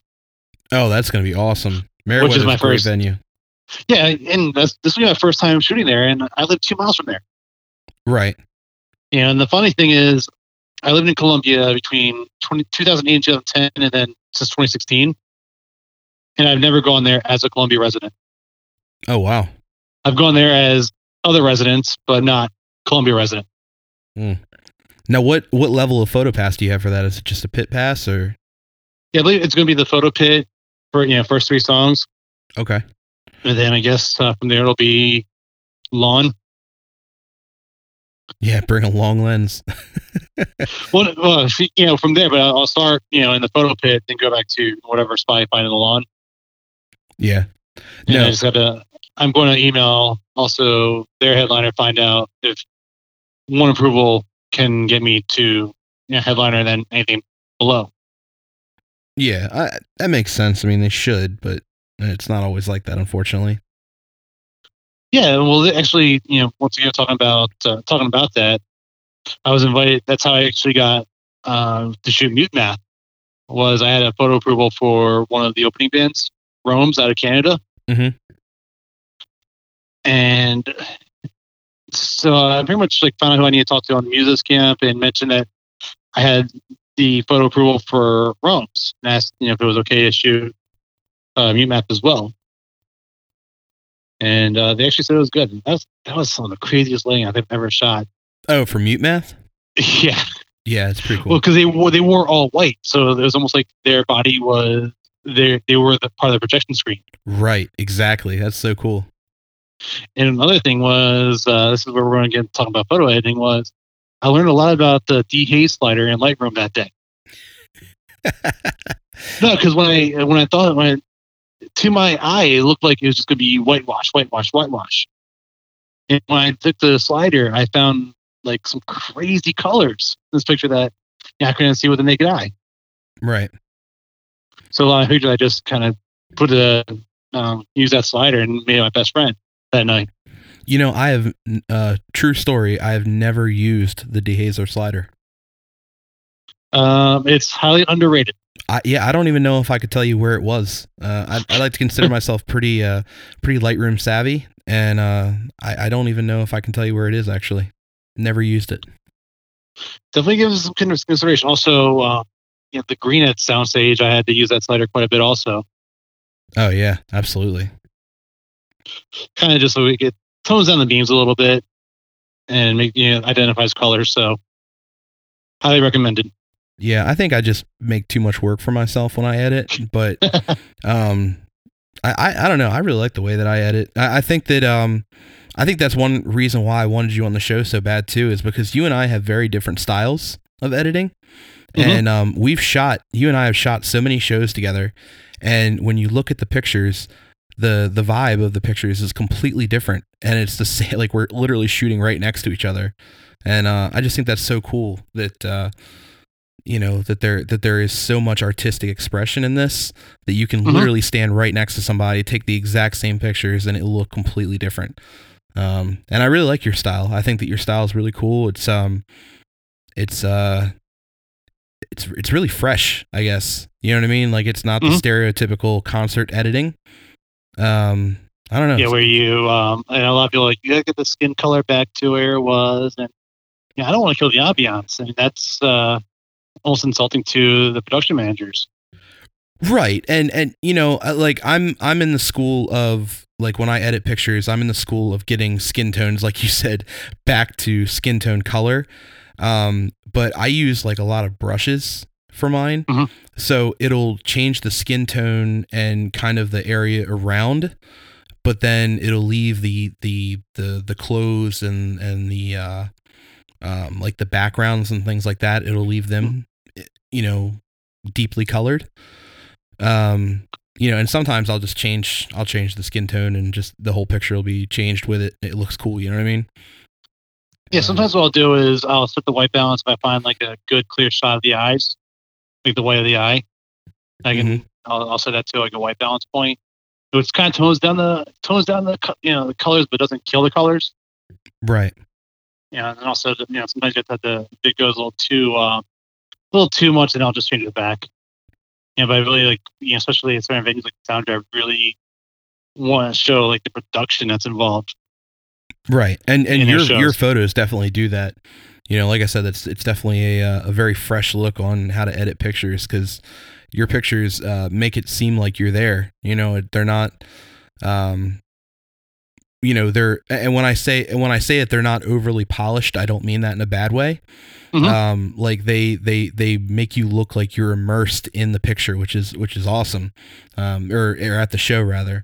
Oh, that's going to be awesome. Merriweather Which is my first venue. Yeah, and that's, this will be my first time shooting there, and I live two miles from there. Right. And the funny thing is, I lived in Columbia between 20, 2008 and 2010, and then since 2016. And I've never gone there as a Columbia resident. Oh, wow. I've gone there as other residents, but not Columbia resident. Mm. Now, what what level of photo pass do you have for that? Is it just a pit pass or? Yeah, I believe it's going to be the photo pit for you know first three songs. Okay. And then I guess uh, from there it'll be lawn. Yeah, bring a long lens. well, well, you know, from there, but I'll start, you know, in the photo pit, then go back to whatever spot I find in the lawn. Yeah. And. I just got to. I'm going to email also their headliner, find out if one approval can get me to you know, headliner than anything below. Yeah, I, that makes sense. I mean, they should, but it's not always like that, unfortunately. Yeah, well, actually, you know, once again, talking about uh, talking about that, I was invited. That's how I actually got uh, to shoot Mutemath. Was I had a photo approval for one of the opening bands, Romes out of Canada, mm-hmm. and so I pretty much like found out who I need to talk to on the music camp and mentioned that I had the photo approval for Romes and asked you know if it was okay to shoot uh, Mutemath as well. And uh, they actually said it was good. That was, that was some of the craziest lighting I've ever shot. Oh, for Mutemath? yeah. Yeah, it's pretty cool. Well, because they wore they wore all white, so it was almost like their body was they they were the part of the projection screen. Right. Exactly. That's so cool. And another thing was, uh, this is where we're going to get talking about photo editing. Was I learned a lot about the Dehaze slider in Lightroom that day. no, because when I when I thought when I, to my eye it looked like it was just going to be whitewash, whitewash, whitewash. And when I took the slider, I found like some crazy colors in this picture that yeah, I couldn't see with the naked eye. Right. So a lot of pictures I just kind of put a um, use that slider and made my best friend that night. You know, I have uh, true story. I have never used the dehazer slider. Um, it's highly underrated. I, yeah, I don't even know if I could tell you where it was. Uh, I, I like to consider myself pretty, uh, pretty Lightroom savvy, and uh, I, I don't even know if I can tell you where it is. Actually, never used it. Definitely gives us some consideration. Also, uh, you know, the green at soundstage, I had to use that slider quite a bit. Also. Oh yeah, absolutely. Kind of just so we get tones down the beams a little bit and make you know identifies colors. So highly recommended. Yeah, I think I just make too much work for myself when I edit, but um, I, I, I don't know. I really like the way that I edit. I, I think that um, I think that's one reason why I wanted you on the show so bad too, is because you and I have very different styles of editing, mm-hmm. and um, we've shot. You and I have shot so many shows together, and when you look at the pictures, the the vibe of the pictures is completely different, and it's the same. Like we're literally shooting right next to each other, and uh, I just think that's so cool that. Uh, you know that there that there is so much artistic expression in this that you can mm-hmm. literally stand right next to somebody take the exact same pictures and it will look completely different um, and i really like your style i think that your style is really cool it's um it's uh it's it's really fresh i guess you know what i mean like it's not mm-hmm. the stereotypical concert editing um i don't know yeah where you um and a lot of people like you gotta get the skin color back to where it was and yeah, I don't want to kill the ambiance. I mean, that's uh, almost insulting to the production managers. Right. And and you know, uh, like I'm I'm in the school of like when I edit pictures, I'm in the school of getting skin tones like you said back to skin tone color. Um but I use like a lot of brushes for mine. Mm-hmm. So it'll change the skin tone and kind of the area around, but then it'll leave the the the the clothes and and the uh um like the backgrounds and things like that. It'll leave them mm-hmm you know, deeply colored. Um, you know, and sometimes I'll just change, I'll change the skin tone and just the whole picture will be changed with it. It looks cool. You know what I mean? Yeah. Sometimes what I'll do is I'll set the white balance if I find like a good clear shot of the eyes, like the white of the eye. I can, mm-hmm. I'll, I'll set that to like a white balance point. It's kind of tones down the tones down the you know the colors, but doesn't kill the colors. Right. Yeah, and also you know sometimes you have to the it goes a little too uh, a little too much, and I'll just change it back. Yeah, but I really like, you know, especially at certain venues like Sound I really want to show like the production that's involved. Right, and and your your photos definitely do that. You know, like I said, that's it's definitely a uh, a very fresh look on how to edit pictures because your pictures uh, make it seem like you're there. You know, they're not. Um, you know, they're and when I say when I say it, they're not overly polished. I don't mean that in a bad way. Mm-hmm. Um, like they they they make you look like you're immersed in the picture, which is which is awesome. Um, or or at the show rather,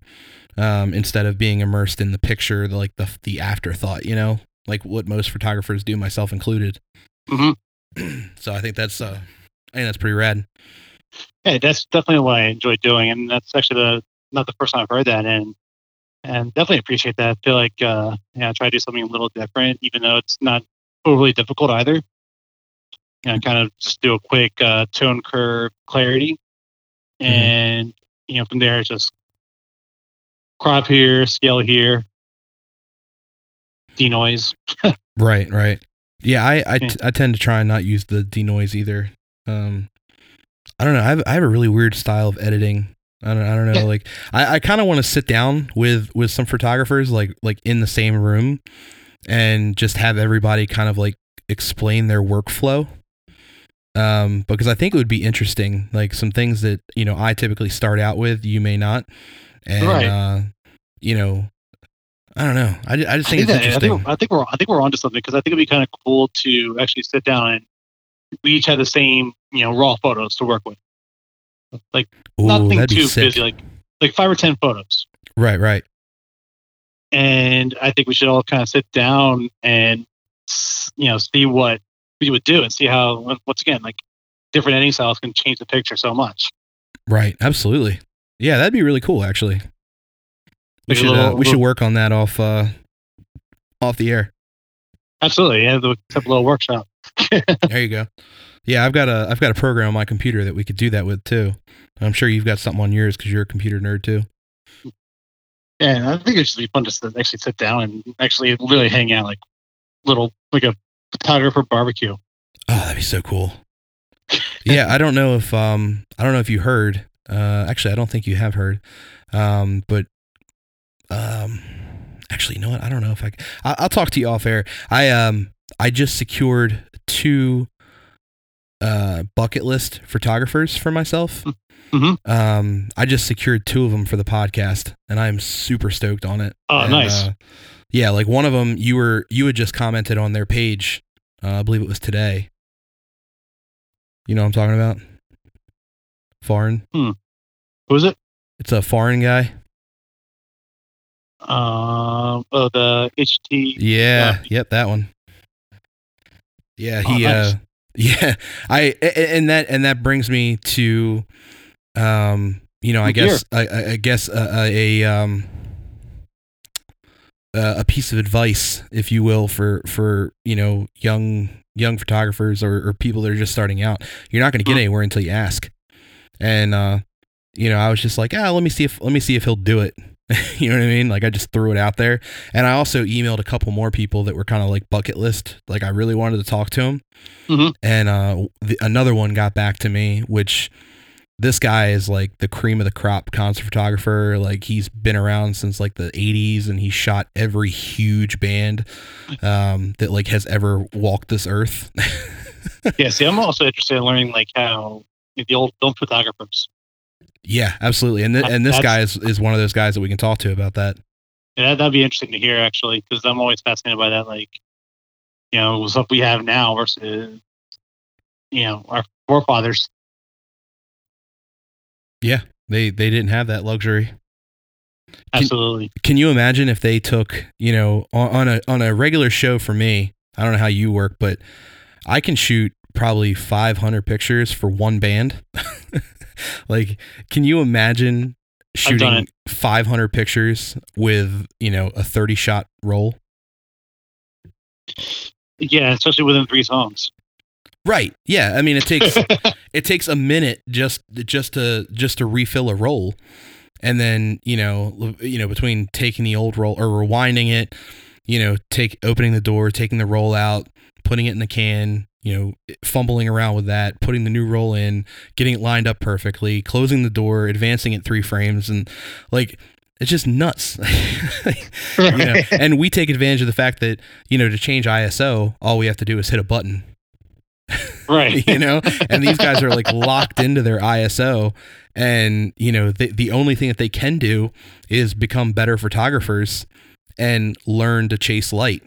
um, instead of being immersed in the picture, the, like the the afterthought, you know, like what most photographers do, myself included. Mm-hmm. so I think that's uh, I think that's pretty rad. Yeah, that's definitely what I enjoy doing, and that's actually the not the first time I've heard that, and and definitely appreciate that. I feel like uh, yeah, try to do something a little different, even though it's not overly difficult either and kind of just do a quick uh, tone curve clarity. Mm-hmm. And, you know, from there, it's just crop here, scale here, denoise. right, right. Yeah, I I, I, t- I tend to try and not use the denoise either. Um, I don't know. I have, I have a really weird style of editing. I don't, I don't know. Yeah. Like, I, I kind of want to sit down with, with some photographers, like, like in the same room and just have everybody kind of like explain their workflow um, because I think it would be interesting, like some things that you know I typically start out with, you may not, and right. uh, you know, I don't know. I, I just think, I think it's that, interesting. I think, I think, we're I think we're onto something because I think it'd be kind of cool to actually sit down and we each have the same you know raw photos to work with, like Ooh, nothing too busy, like like five or ten photos. Right, right. And I think we should all kind of sit down and you know see what we would do and see how once again like different editing styles can change the picture so much. Right. Absolutely. Yeah, that'd be really cool. Actually, we should little, uh, we little, should work on that off uh, off the air. Absolutely. Yeah, the a little workshop. there you go. Yeah, I've got a I've got a program on my computer that we could do that with too. I'm sure you've got something on yours because you're a computer nerd too. Yeah, I think it should be fun to actually sit down and actually literally hang out like little like a photographer barbecue. Oh, that'd be so cool. yeah, I don't know if um I don't know if you heard. Uh actually I don't think you have heard. Um but um actually you know what? I don't know if I I I'll talk to you off air. I um I just secured two uh bucket list photographers for myself. Mm-hmm. Um, I just secured two of them for the podcast, and I'm super stoked on it. Oh, and, nice. Uh, yeah, like one of them, you were you had just commented on their page. Uh, I believe it was today. You know what I'm talking about? Foreign. Hmm. Who is it? It's a foreign guy. Um. Oh, the HT. Yeah. yeah. Yep. That one. Yeah. He. Oh, nice. Uh. Yeah. I. And that. And that brings me to um, you know, I guess, I, I, guess a, a um, a piece of advice, if you will, for for you know young young photographers or, or people that are just starting out. You're not going to get anywhere until you ask. And uh, you know, I was just like, ah, let me see if let me see if he'll do it. you know what I mean? Like I just threw it out there, and I also emailed a couple more people that were kind of like bucket list. Like I really wanted to talk to them, mm-hmm. and uh, the, another one got back to me, which this guy is like the cream of the crop concert photographer. Like he's been around since like the 80s and he shot every huge band um, that like has ever walked this earth. yeah, see, I'm also interested in learning like how the old film photographers. Yeah, absolutely. And th- and this guy is, is one of those guys that we can talk to about that. Yeah, that'd be interesting to hear actually, because I'm always fascinated by that. Like, you know, stuff we have now versus, you know, our forefathers. Yeah, they they didn't have that luxury. Can, Absolutely. Can you imagine if they took, you know, on, on a on a regular show for me? I don't know how you work, but I can shoot probably 500 pictures for one band. like, can you imagine shooting 500 pictures with, you know, a 30 shot roll? Yeah, especially within three songs. Right. Yeah. I mean, it takes it takes a minute just just to just to refill a roll, and then you know you know between taking the old roll or rewinding it, you know, take opening the door, taking the roll out, putting it in the can, you know, fumbling around with that, putting the new roll in, getting it lined up perfectly, closing the door, advancing it three frames, and like it's just nuts. you know, and we take advantage of the fact that you know to change ISO, all we have to do is hit a button. Right. You know and these guys are like locked into their iso and you know the, the only thing that they can do is become better photographers and learn to chase light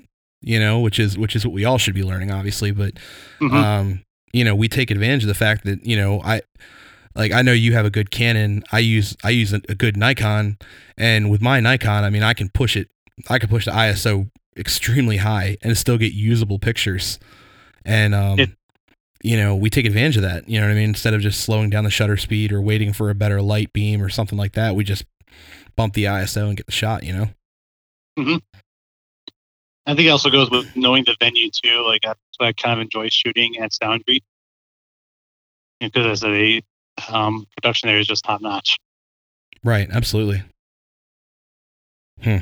you know which is which is what we all should be learning obviously but mm-hmm. um you know we take advantage of the fact that you know i like i know you have a good canon i use i use a, a good nikon and with my nikon i mean i can push it i can push the iso extremely high and still get usable pictures and um, it, you know, we take advantage of that. You know what I mean? Instead of just slowing down the shutter speed or waiting for a better light beam or something like that, we just bump the ISO and get the shot. You know. Mm-hmm. I think it also goes with knowing the venue too. Like that's why I kind of enjoy shooting at Soundry because as a um, production there is just top notch. Right. Absolutely. Hmm.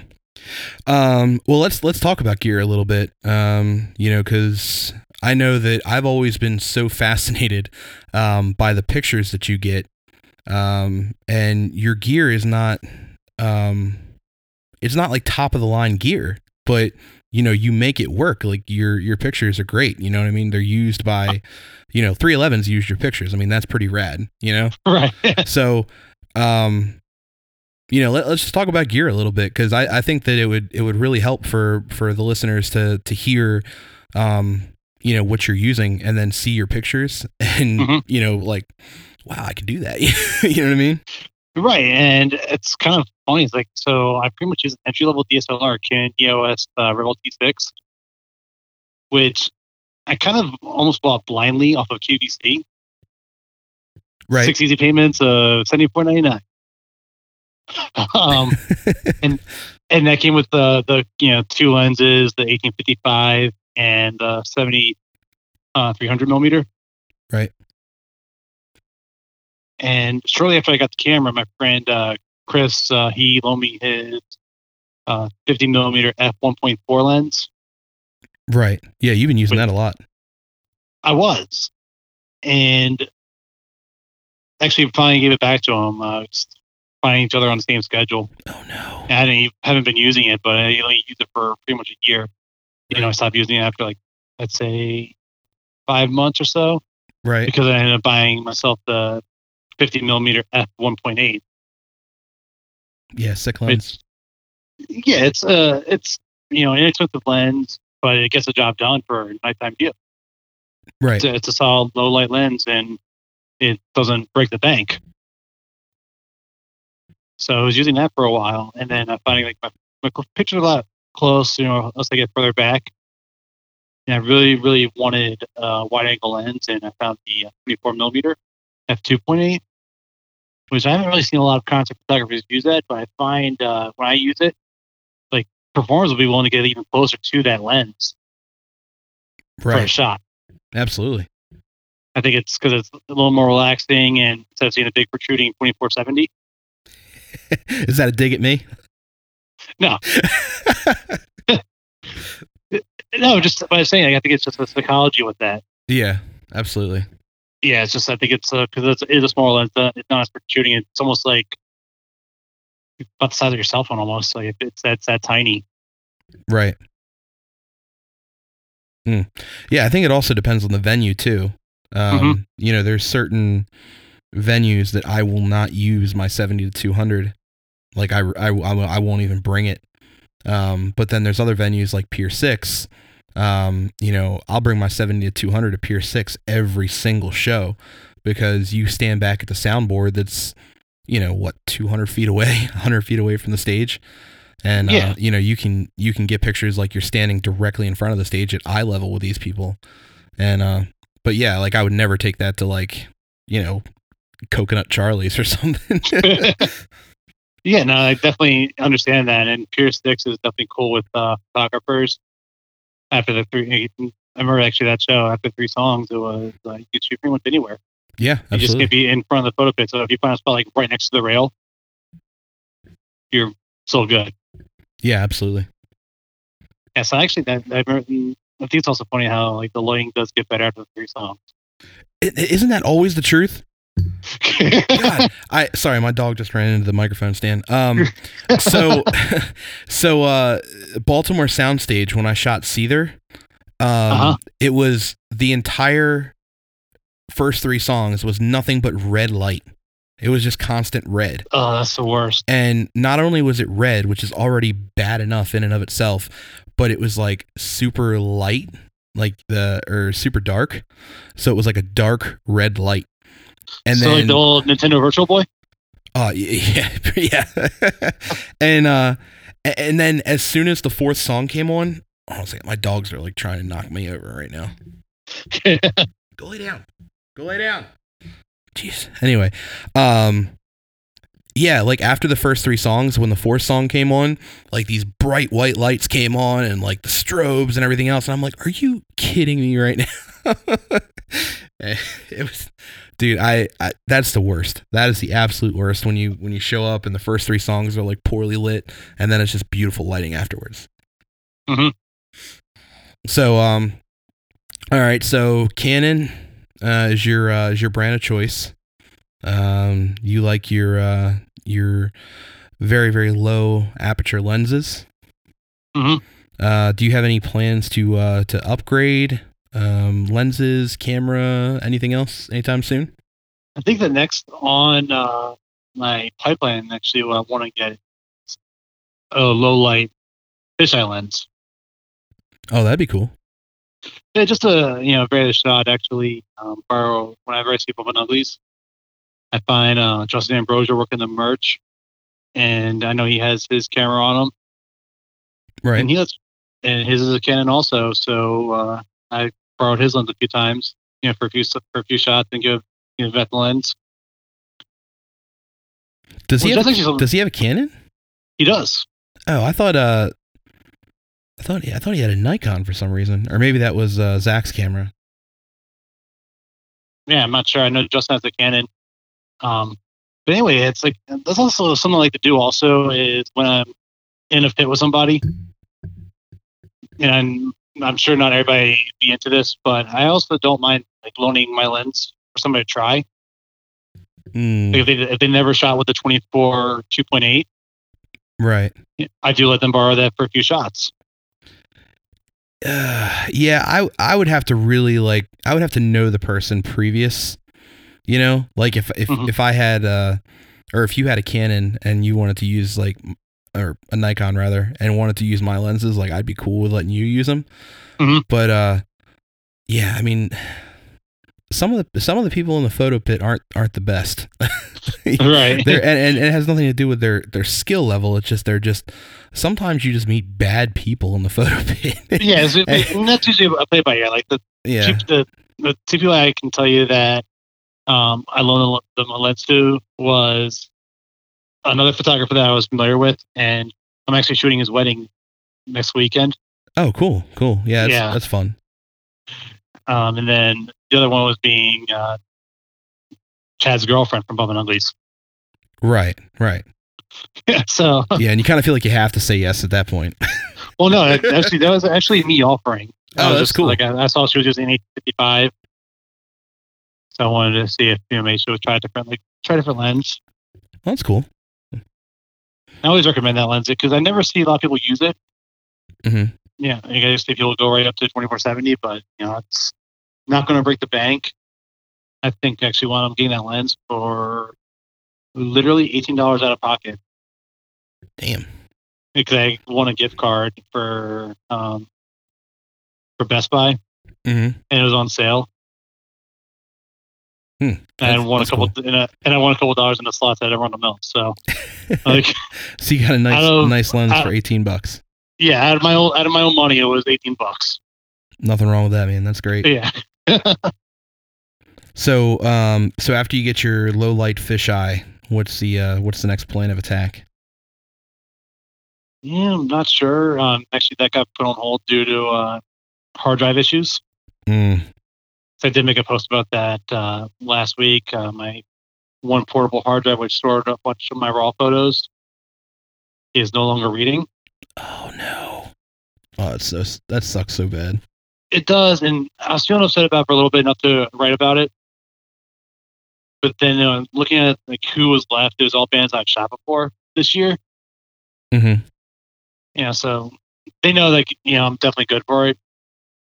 Um, well, let's let's talk about gear a little bit. Um, you know, because I know that I've always been so fascinated um, by the pictures that you get, um, and your gear is not, um, it's not like top of the line gear, but you know you make it work. Like your your pictures are great. You know what I mean? They're used by, you know, 311s used your pictures. I mean that's pretty rad. You know, right? so, um, you know, let, us just talk about gear a little bit because I, I think that it would it would really help for for the listeners to to hear um, you know what you're using and then see your pictures and mm-hmm. you know like wow i can do that you know what i mean right and it's kind of funny it's like so i pretty much use an entry level dslr canon eos uh, rebel t6 which i kind of almost bought blindly off of qvc right six easy payments of 74.99 um and and that came with the the you know two lenses the 1855 and uh, 70 uh, 300 millimeter. Right. And shortly after I got the camera, my friend uh, Chris, uh, he loaned me his uh, 50 millimeter f 1.4 lens. Right. Yeah, you've been using that a lot. I was, and actually finally gave it back to him. Uh, just finding each other on the same schedule. Oh no! I hadn't, haven't been using it, but I only used it for pretty much a year. You know, I stopped using it after like let's say five months or so. Right. Because I ended up buying myself the 50 millimeter f 1.8. Yeah, sick lens. It's, yeah, it's uh, it's you know, an inexpensive lens, but it gets the job done for nighttime view. Right. It's a, it's a solid low light lens, and it doesn't break the bank. So I was using that for a while, and then I'm finding like my, my pictures a lot close, you know, as I get further back. And I really, really wanted a wide angle lens, and I found the 24 millimeter f 2.8, which I haven't really seen a lot of concert photographers use that, but I find uh, when I use it, like performers will be willing to get even closer to that lens right. for a shot. Absolutely. I think it's because it's a little more relaxing, and instead of seeing a big protruding 2470. Is that a dig at me? No. no, just by saying. I think it's just the psychology with that. Yeah, absolutely. Yeah, it's just I think it's because uh, it's, it's a small lens. Uh, it's not as protruding. It's almost like about the size of your cell phone, almost. Like it's that's that tiny. Right. Hmm. Yeah, I think it also depends on the venue too. Um, mm-hmm. You know, there's certain venues that I will not use my 70 to 200. Like I, I, I won't even bring it. Um, but then there's other venues like Pier 6. Um, you know, I'll bring my 70 to 200 to Pier 6 every single show because you stand back at the soundboard that's, you know, what, 200 feet away, 100 feet away from the stage. And, yeah. uh, you know, you can, you can get pictures like you're standing directly in front of the stage at eye level with these people. And, uh, but yeah, like I would never take that to like, you know, Coconut Charlie's or something. yeah, no, I definitely understand that. And Pier 6 is definitely cool with uh, photographers. After the three, I remember actually that show, after three songs, it was uh, you could shoot pretty much anywhere. Yeah, absolutely. You just can be in front of the photo pit. So if you find a spot like right next to the rail, you're so good. Yeah, absolutely. Yeah, so actually, that, that I think it's also funny how like the lighting does get better after the three songs. Isn't that always the truth? God, I sorry, my dog just ran into the microphone stand. Um, so, so uh, Baltimore Soundstage when I shot Seether, um, uh-huh. it was the entire first three songs was nothing but red light. It was just constant red. Oh, that's the worst. And not only was it red, which is already bad enough in and of itself, but it was like super light, like the or super dark. So it was like a dark red light. And so then like the old Nintendo Virtual Boy. Oh yeah, yeah. and uh, and then as soon as the fourth song came on, I was like, my dogs are like trying to knock me over right now. Go lay down. Go lay down. Jeez. Anyway, um, yeah, like after the first three songs, when the fourth song came on, like these bright white lights came on and like the strobes and everything else, and I'm like, are you kidding me right now? it was dude I, I, that's the worst. That is the absolute worst when you when you show up and the first three songs are like poorly lit and then it's just beautiful lighting afterwards. Mm-hmm. so um all right so canon uh, is your uh, is your brand of choice. Um you like your uh your very very low aperture lenses. Mm-hmm. uh do you have any plans to uh to upgrade um, lenses, camera, anything else anytime soon? I think the next on uh, my pipeline actually what I want to get is a low light fisheye lens. Oh, that'd be cool. Yeah, just a you know very shot actually. Um, borrow whenever I see Bumpin' Uglies, I find uh, Justin Ambrosia working the merch, and I know he has his camera on him. Right. And he lets, and his is a Canon also. So uh, I borrowed his lens a few times, you know, for a few for a few shots and give you know vet the lens. Does he have, does he have a Canon? He does. Oh, I thought uh I thought I thought he had a Nikon for some reason, or maybe that was uh, Zach's camera. Yeah, I'm not sure. I know Justin has a Canon. Um, but anyway, it's like that's also something I like to do. Also, is when I'm in a pit with somebody, and I'm, sure not everybody be into this, but I also don't mind like loaning my lens for somebody to try. Mm, Like if they if they never shot with the 24 2.8, right. I do let them borrow that for a few shots. Uh, yeah, I I would have to really like I would have to know the person previous, you know, like if if Mhm. if I had uh or if you had a Canon and you wanted to use like or a Nikon rather and wanted to use my lenses, like I'd be cool with letting you use them. Mhm. But uh, yeah, I mean, some of the some of the people in the photo pit aren't aren't the best. Right. And, and it has nothing to do with their their skill level. It's just they're just sometimes you just meet bad people in the photo pit. yeah, it's, and that's usually a play by ear. Like the yeah. two, the, the two people I can tell you that um, I loaned the, the lens to was another photographer that I was familiar with, and I'm actually shooting his wedding next weekend. Oh, cool, cool. Yeah, that's, Yeah. that's fun. Um, and then the other one was being uh, Chad's girlfriend from Bumpin' Uglies. Right, right. so, Yeah, and you kind of feel like you have to say yes at that point. well, no, that- actually, that was actually me offering. I Oh, that's just, cool. Like I, I saw she was using 855, so I wanted to see if you know maybe she would try a different like try a different lens. that's cool. I always recommend that lens because I never see a lot of people use it. Mhm. Yeah, you guys see people go right up to 2470, but you know it's not going to break the bank. I think actually when I'm getting that lens for literally $18 out of pocket Damn. because I won a gift card for um, for Best Buy hmm and it was on sale. Hmm, And I won a couple, cool. and, I, and I won a couple dollars in the slots I that I run the mill. So, like, So you got a nice, of- nice lens out- for eighteen bucks. yeah, out of my own, out of my own money, it was eighteen bucks. Nothing wrong with that, man. That's great. Yeah, So, um, so after you get your low light fisheye, what's the uh, what's the next plan of attack? yeah, I'm not sure. Um, actually, that got put on hold due to uh, hard drive issues. Mm, I did make a post about that uh, last week. Uh, my one portable hard drive, which stored a bunch of my raw photos, is no longer reading. oh no. Oh, it's so that sucks so bad. It does, and I was feeling upset about it for a little bit enough to write about it. But then uh, looking at like who was left, it was all bands I've shot before this year. Mm-hmm. Yeah, so they know like you know I'm definitely good for it.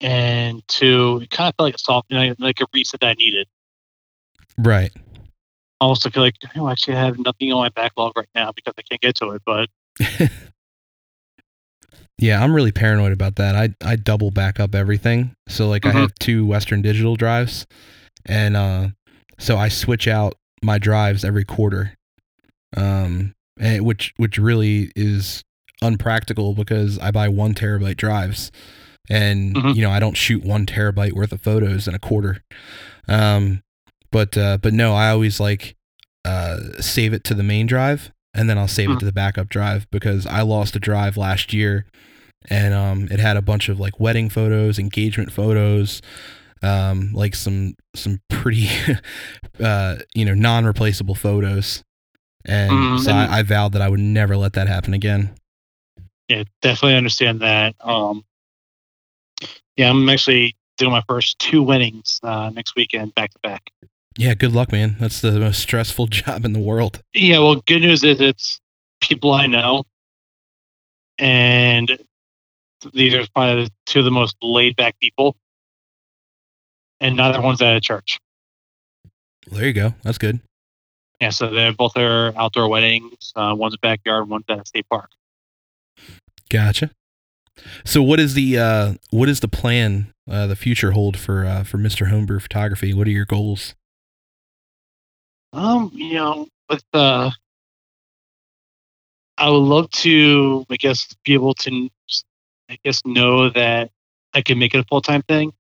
And two, it kind of felt like a soft, like a reset that I needed. Right. I feel like oh, actually I have nothing on my backlog right now because I can't get to it. But Yeah, I'm really paranoid about that. I I double back up everything. So like I Mhm. have two Western Digital drives, and uh, so I switch out my drives every quarter, um, and which which really is unpractical because I buy one terabyte drives, and Mhm. you know I don't shoot one terabyte worth of photos in a quarter. Um, but uh, but no, I always like uh, save it to the main drive, and then I'll save it Mhm. to the backup drive because I lost a drive last year and um, it had a bunch of like wedding photos, engagement photos, um, like some some pretty uh, you know non-replaceable photos. And Mm, so I, I vowed that I would never let that happen again. yeah, definitely understand that. Um, yeah, I'm actually doing my first two weddings uh, next weekend back to back. Yeah, good luck, man. That's the most stressful job in the world. Yeah, well, good news is it's people I know, and these are probably the two of the most laid back people, and neither one's at a church. There you go. That's good. Yeah, so they're both are outdoor weddings. Uh, one's a backyard, one's at a state park. Gotcha. So what is the uh, what is the plan, uh, the future hold for uh, for Mr. Homebrew Photography? What are your goals? Um, you know, with uh, I would love to, I guess, be able to, I guess, know that I can make it a full time thing,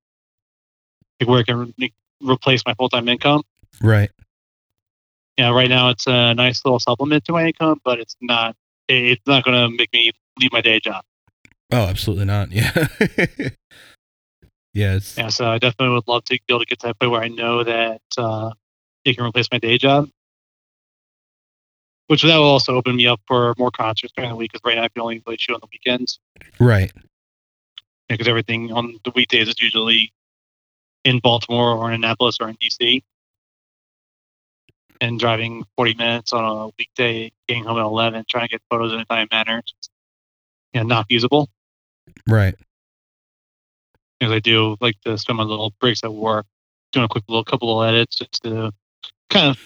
like where I can re- replace my full time income. Right. Yeah, right now it's a nice little supplement to my income, but it's not. It's not going to make me leave my day job. Oh, absolutely not. Yeah. yeah. It's Yeah, so I definitely would love to be able to get to that point where I know that uh, it can replace my day job. which that will also open me up for more concerts during the week. Because right now I can only really shoot on the weekends. Right. Because yeah, everything on the weekdays is usually in Baltimore or in Annapolis or in DC. And driving 40 minutes on a weekday, getting home at 11, trying to get photos in a time manner, know, not feasible. Right. Because I do like to spend my little breaks at work doing a quick little couple of edits just to kind of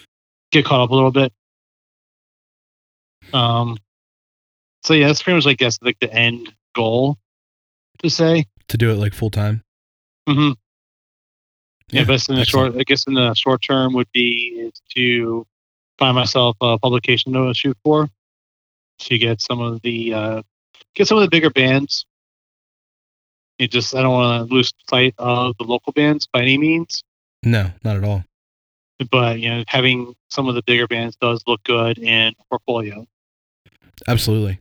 get caught up a little bit. Um, so yeah, that's pretty much, I guess, like the end goal to say to do it like full time. Mm-hmm. Yeah, yeah, but in the excellent. short, I guess in the short term would be is to find myself a publication to shoot for, to get some of the uh, get some of the bigger bands. You just I don't want to lose sight of the local bands by any means. No, not at all. But you know, having some of the bigger bands does look good in portfolio. Absolutely.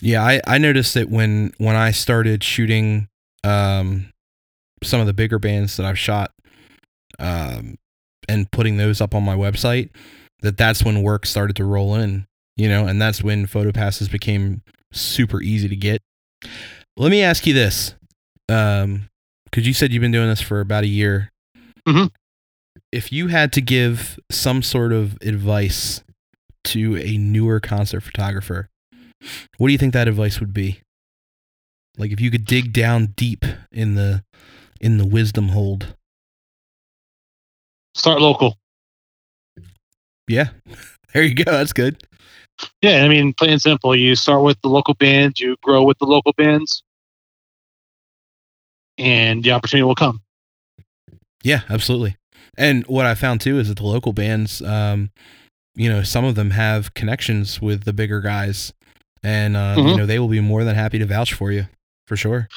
Yeah, I, I noticed that when when I started shooting um, some of the bigger bands that I've shot um, and putting those up on my website, that that's when work started to roll in, you know, and that's when photo passes became super easy to get. Let me ask you this, because um, you said you've been doing this for about a year. Mm-hmm. If you had to give some sort of advice to a newer concert photographer, what do you think that advice would be? Like if you could dig down deep in the in the wisdom hold. Start local. Yeah. There you go. That's good. Yeah, I mean, plain and simple. You start with the local bands, you grow with the local bands, and the opportunity will come. Yeah, absolutely. And what I found too is that the local bands, um, you know, some of them have connections with the bigger guys, and uh, mm-hmm. you know they will be more than happy to vouch for you, for sure.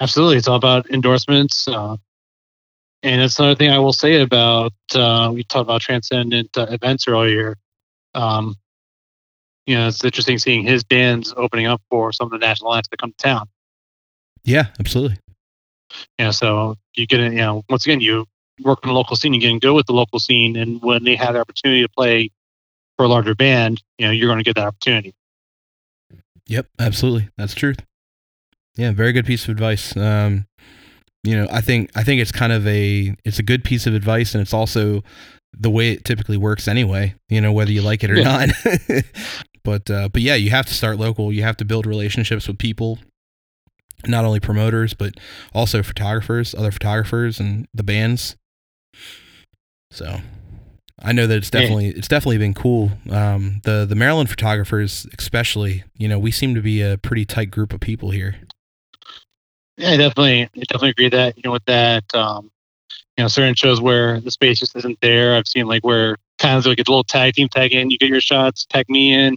Absolutely, it's all about endorsements. Uh, and it's another thing I will say about uh, we talked about transcendent uh, events earlier. Um, you know, it's interesting seeing his bands opening up for some of the national acts that come to town. Yeah, absolutely. Yeah, so you get, you know, once again, you work in the local scene, you're getting good with the local scene, and when they have the opportunity to play for a larger band, you know, you're going to get that opportunity. Yep, absolutely. That's truth. Yeah, very good piece of advice. Um, you know, I think I think it's kind of a it's a good piece of advice, and it's also the way it typically works anyway. You know, whether you like it or yeah. not. but uh, but yeah, you have to start local. You have to build relationships with people, not only promoters but also photographers, other photographers, and the bands. So I know that it's definitely yeah. it's definitely been cool. Um, the the Maryland photographers, especially, you know, we seem to be a pretty tight group of people here. Yeah, I definitely, I definitely agree that you know with that, um, you know, certain shows where the space just isn't there. I've seen like where kind of like it's a little tag team tag in, you get your shots, tag me in.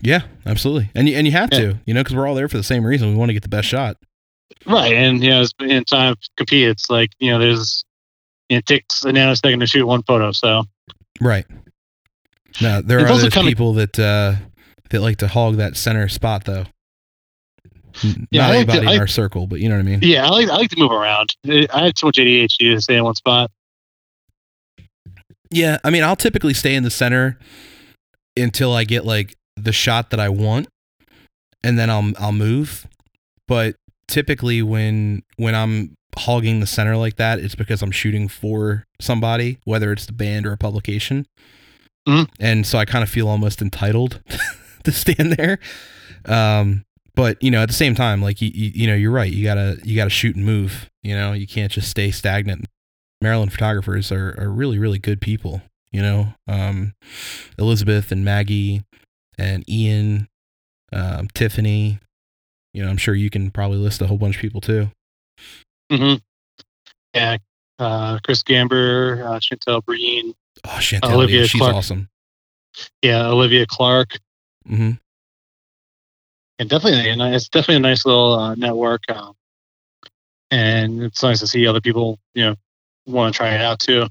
Yeah, absolutely, and you and you have yeah. to, you know, because we're all there for the same reason. We want to get the best shot. Right, and you know, in time to compete, it's like you know, there's it takes a nanosecond to shoot one photo. So right. Now there are those people that uh, that like to hog that center spot though. Yeah, Not like anybody to, in our circle, but you know what I mean. Yeah, I like I like to move around. I have too much ADHD to stay in one spot. Yeah, I mean, I'll typically stay in the center until I get like the shot that I want, and then I'll I'll move. But typically, when when I'm hogging the center like that, it's because I'm shooting for somebody, whether it's the band or a publication. Mm-hmm. And so I kind of feel almost entitled to stand there. Um, but you know, at the same time, like you, you, you know, you're right. You gotta, you gotta shoot and move. You know, you can't just stay stagnant. Maryland photographers are, are really, really good people. You know, um, Elizabeth and Maggie and Ian, um, Tiffany. You know, I'm sure you can probably list a whole bunch of people too. Mm-hmm. Yeah, uh, Chris Gamber, uh, Chantel Breen. Oh, Chantel, Olivia she's Clark. awesome. Yeah, Olivia Clark. Mm-hmm. And definitely, it's definitely a nice little uh, network. Um, and it's nice to see other people, you know, want to try it out too.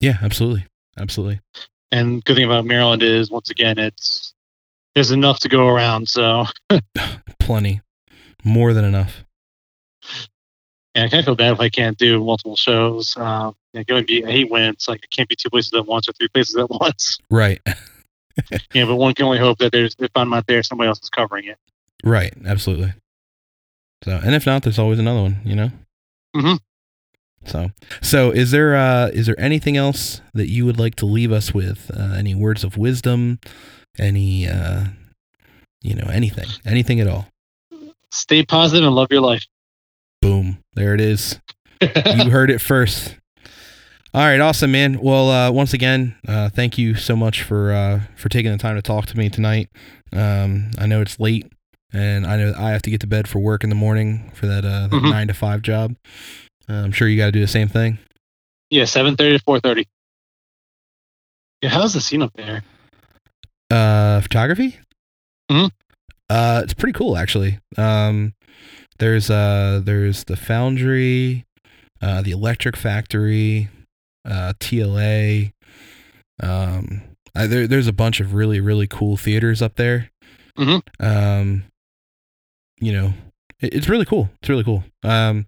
Yeah, absolutely, absolutely. And good thing about Maryland is, once again, it's there's enough to go around. So plenty, more than enough. Yeah, I kind of feel bad if I can't do multiple shows. Um, it would be I hate when it's like I can't be two places at once or three places at once. Right. yeah, but one can only hope that there's if I'm not there, somebody else is covering it. Right. Absolutely. So, and if not, there's always another one. You know. Mm-hmm. So, so is there uh, is there anything else that you would like to leave us with? Uh, any words of wisdom? Any uh, you know anything, anything at all? Stay positive and love your life. Boom! There it is. you heard it first. All right, awesome, man. Well, uh, once again, uh, thank you so much for uh, for taking the time to talk to me tonight. Um, I know it's late, and I know I have to get to bed for work in the morning for that, uh, that mm-hmm. nine to five job. Uh, I'm sure you got to do the same thing. Yeah, seven thirty to four thirty. Yeah, how's the scene up there? Uh, photography. Hmm. Uh, it's pretty cool actually. Um, there's uh, there's the foundry, uh, the electric factory, uh, TLA. Um, I, there, there's a bunch of really really cool theaters up there. Mm-hmm. Um, you know, it, it's really cool. It's really cool. Um,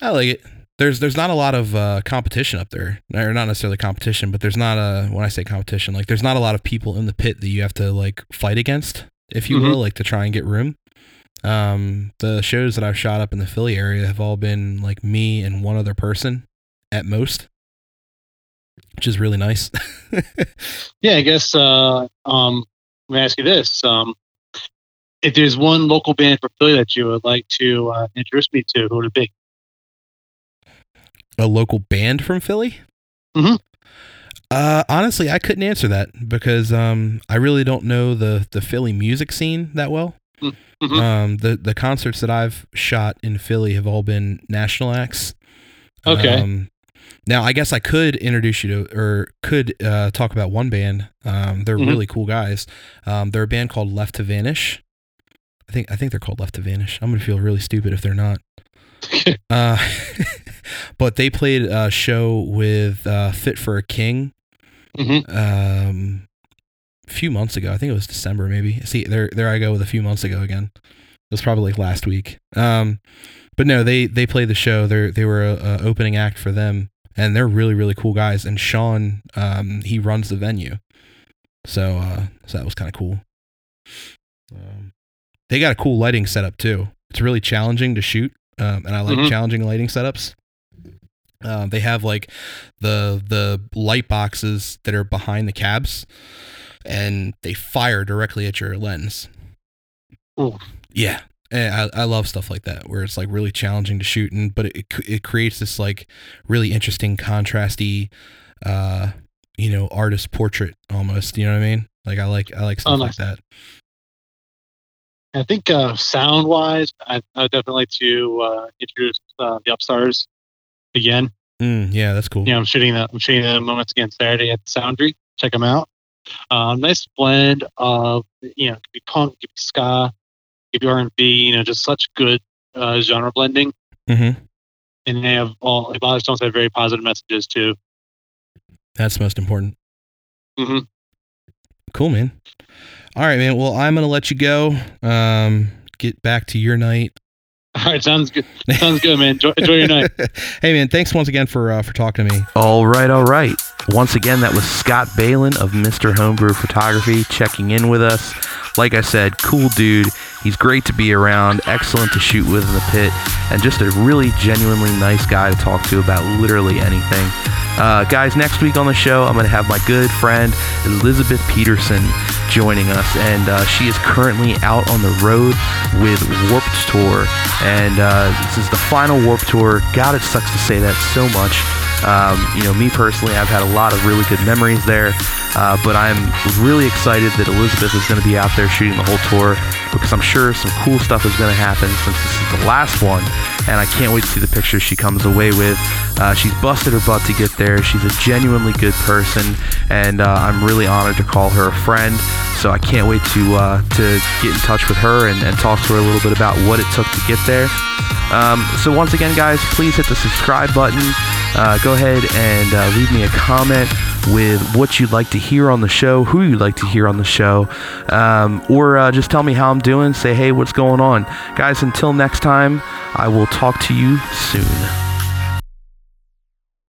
I like it. There's there's not a lot of uh, competition up there, or not necessarily competition, but there's not a when I say competition, like there's not a lot of people in the pit that you have to like fight against, if you mm-hmm. will, like to try and get room. Um, the shows that I've shot up in the Philly area have all been like me and one other person at most, which is really nice. yeah, I guess. Uh, um, let me ask you this: um, if there's one local band for Philly that you would like to uh, introduce me to, who would it be? A local band from Philly? Mm-hmm. Uh, honestly, I couldn't answer that because um, I really don't know the the Philly music scene that well. Mm-hmm. Um, the the concerts that I've shot in Philly have all been national acts. Okay. Um, now, I guess I could introduce you to, or could uh, talk about one band. Um, they're mm-hmm. really cool guys. Um, they're a band called Left to Vanish. I think I think they're called Left to Vanish. I'm gonna feel really stupid if they're not. uh, but they played a show with uh, Fit for a King mm-hmm. um, a few months ago. I think it was December, maybe. See, there, there I go with a few months ago again. It was probably like last week. Um, but no, they they played the show. They they were a, a, opening act for them, and they're really really cool guys. And Sean, um, he runs the venue, so uh, so that was kind of cool. Um, they got a cool lighting setup too. It's really challenging to shoot um, and I like mm-hmm. challenging lighting setups. Uh, they have like the the light boxes that are behind the cabs, and they fire directly at your lens. Ooh. Yeah, and I, I love stuff like that where it's like really challenging to shoot, and but it it creates this like really interesting contrasty, uh, you know, artist portrait almost. You know what I mean? Like I like I like stuff oh, nice. like that. I think uh, sound wise, I, would definitely like to uh, introduce uh, the Upstars again. Mm, yeah, that's cool. Yeah, I'm shooting that. I'm shooting the moments again Saturday at the Soundry. Check them out. Uh, nice blend of you know, it could be punk, it could be ska, it could be R&B. You know, just such good uh, genre blending. Mm-hmm. And they have all. A lot of songs have very positive messages too. That's most important. Mm-hmm. Cool, man. All right, man. Well, I'm gonna let you go. Um, get back to your night. All right, sounds good. Sounds good, man. Enjoy, enjoy your night. hey, man. Thanks once again for uh, for talking to me. All right, all right. Once again, that was Scott Balin of Mr. Homebrew Photography checking in with us. Like I said, cool dude. He's great to be around, excellent to shoot with in the pit, and just a really genuinely nice guy to talk to about literally anything. Uh, guys, next week on the show, I'm going to have my good friend Elizabeth Peterson joining us, and uh, she is currently out on the road with Warped Tour, and uh, this is the final Warped Tour. God, it sucks to say that so much. Um, you know, me personally, I've had a lot of really good memories there. Uh, but I'm really excited that Elizabeth is going to be out there shooting the whole tour because I'm sure some cool stuff is going to happen since this is the last one. And I can't wait to see the pictures she comes away with. Uh, she's busted her butt to get there. She's a genuinely good person, and uh, I'm really honored to call her a friend. So I can't wait to uh, to get in touch with her and, and talk to her a little bit about what it took to get there. Um, so once again, guys, please hit the subscribe button. Uh, go ahead and uh, leave me a comment with what you'd like to hear on the show, who you'd like to hear on the show, um, or uh, just tell me how I'm doing. Say, hey, what's going on? Guys, until next time, I will talk to you soon.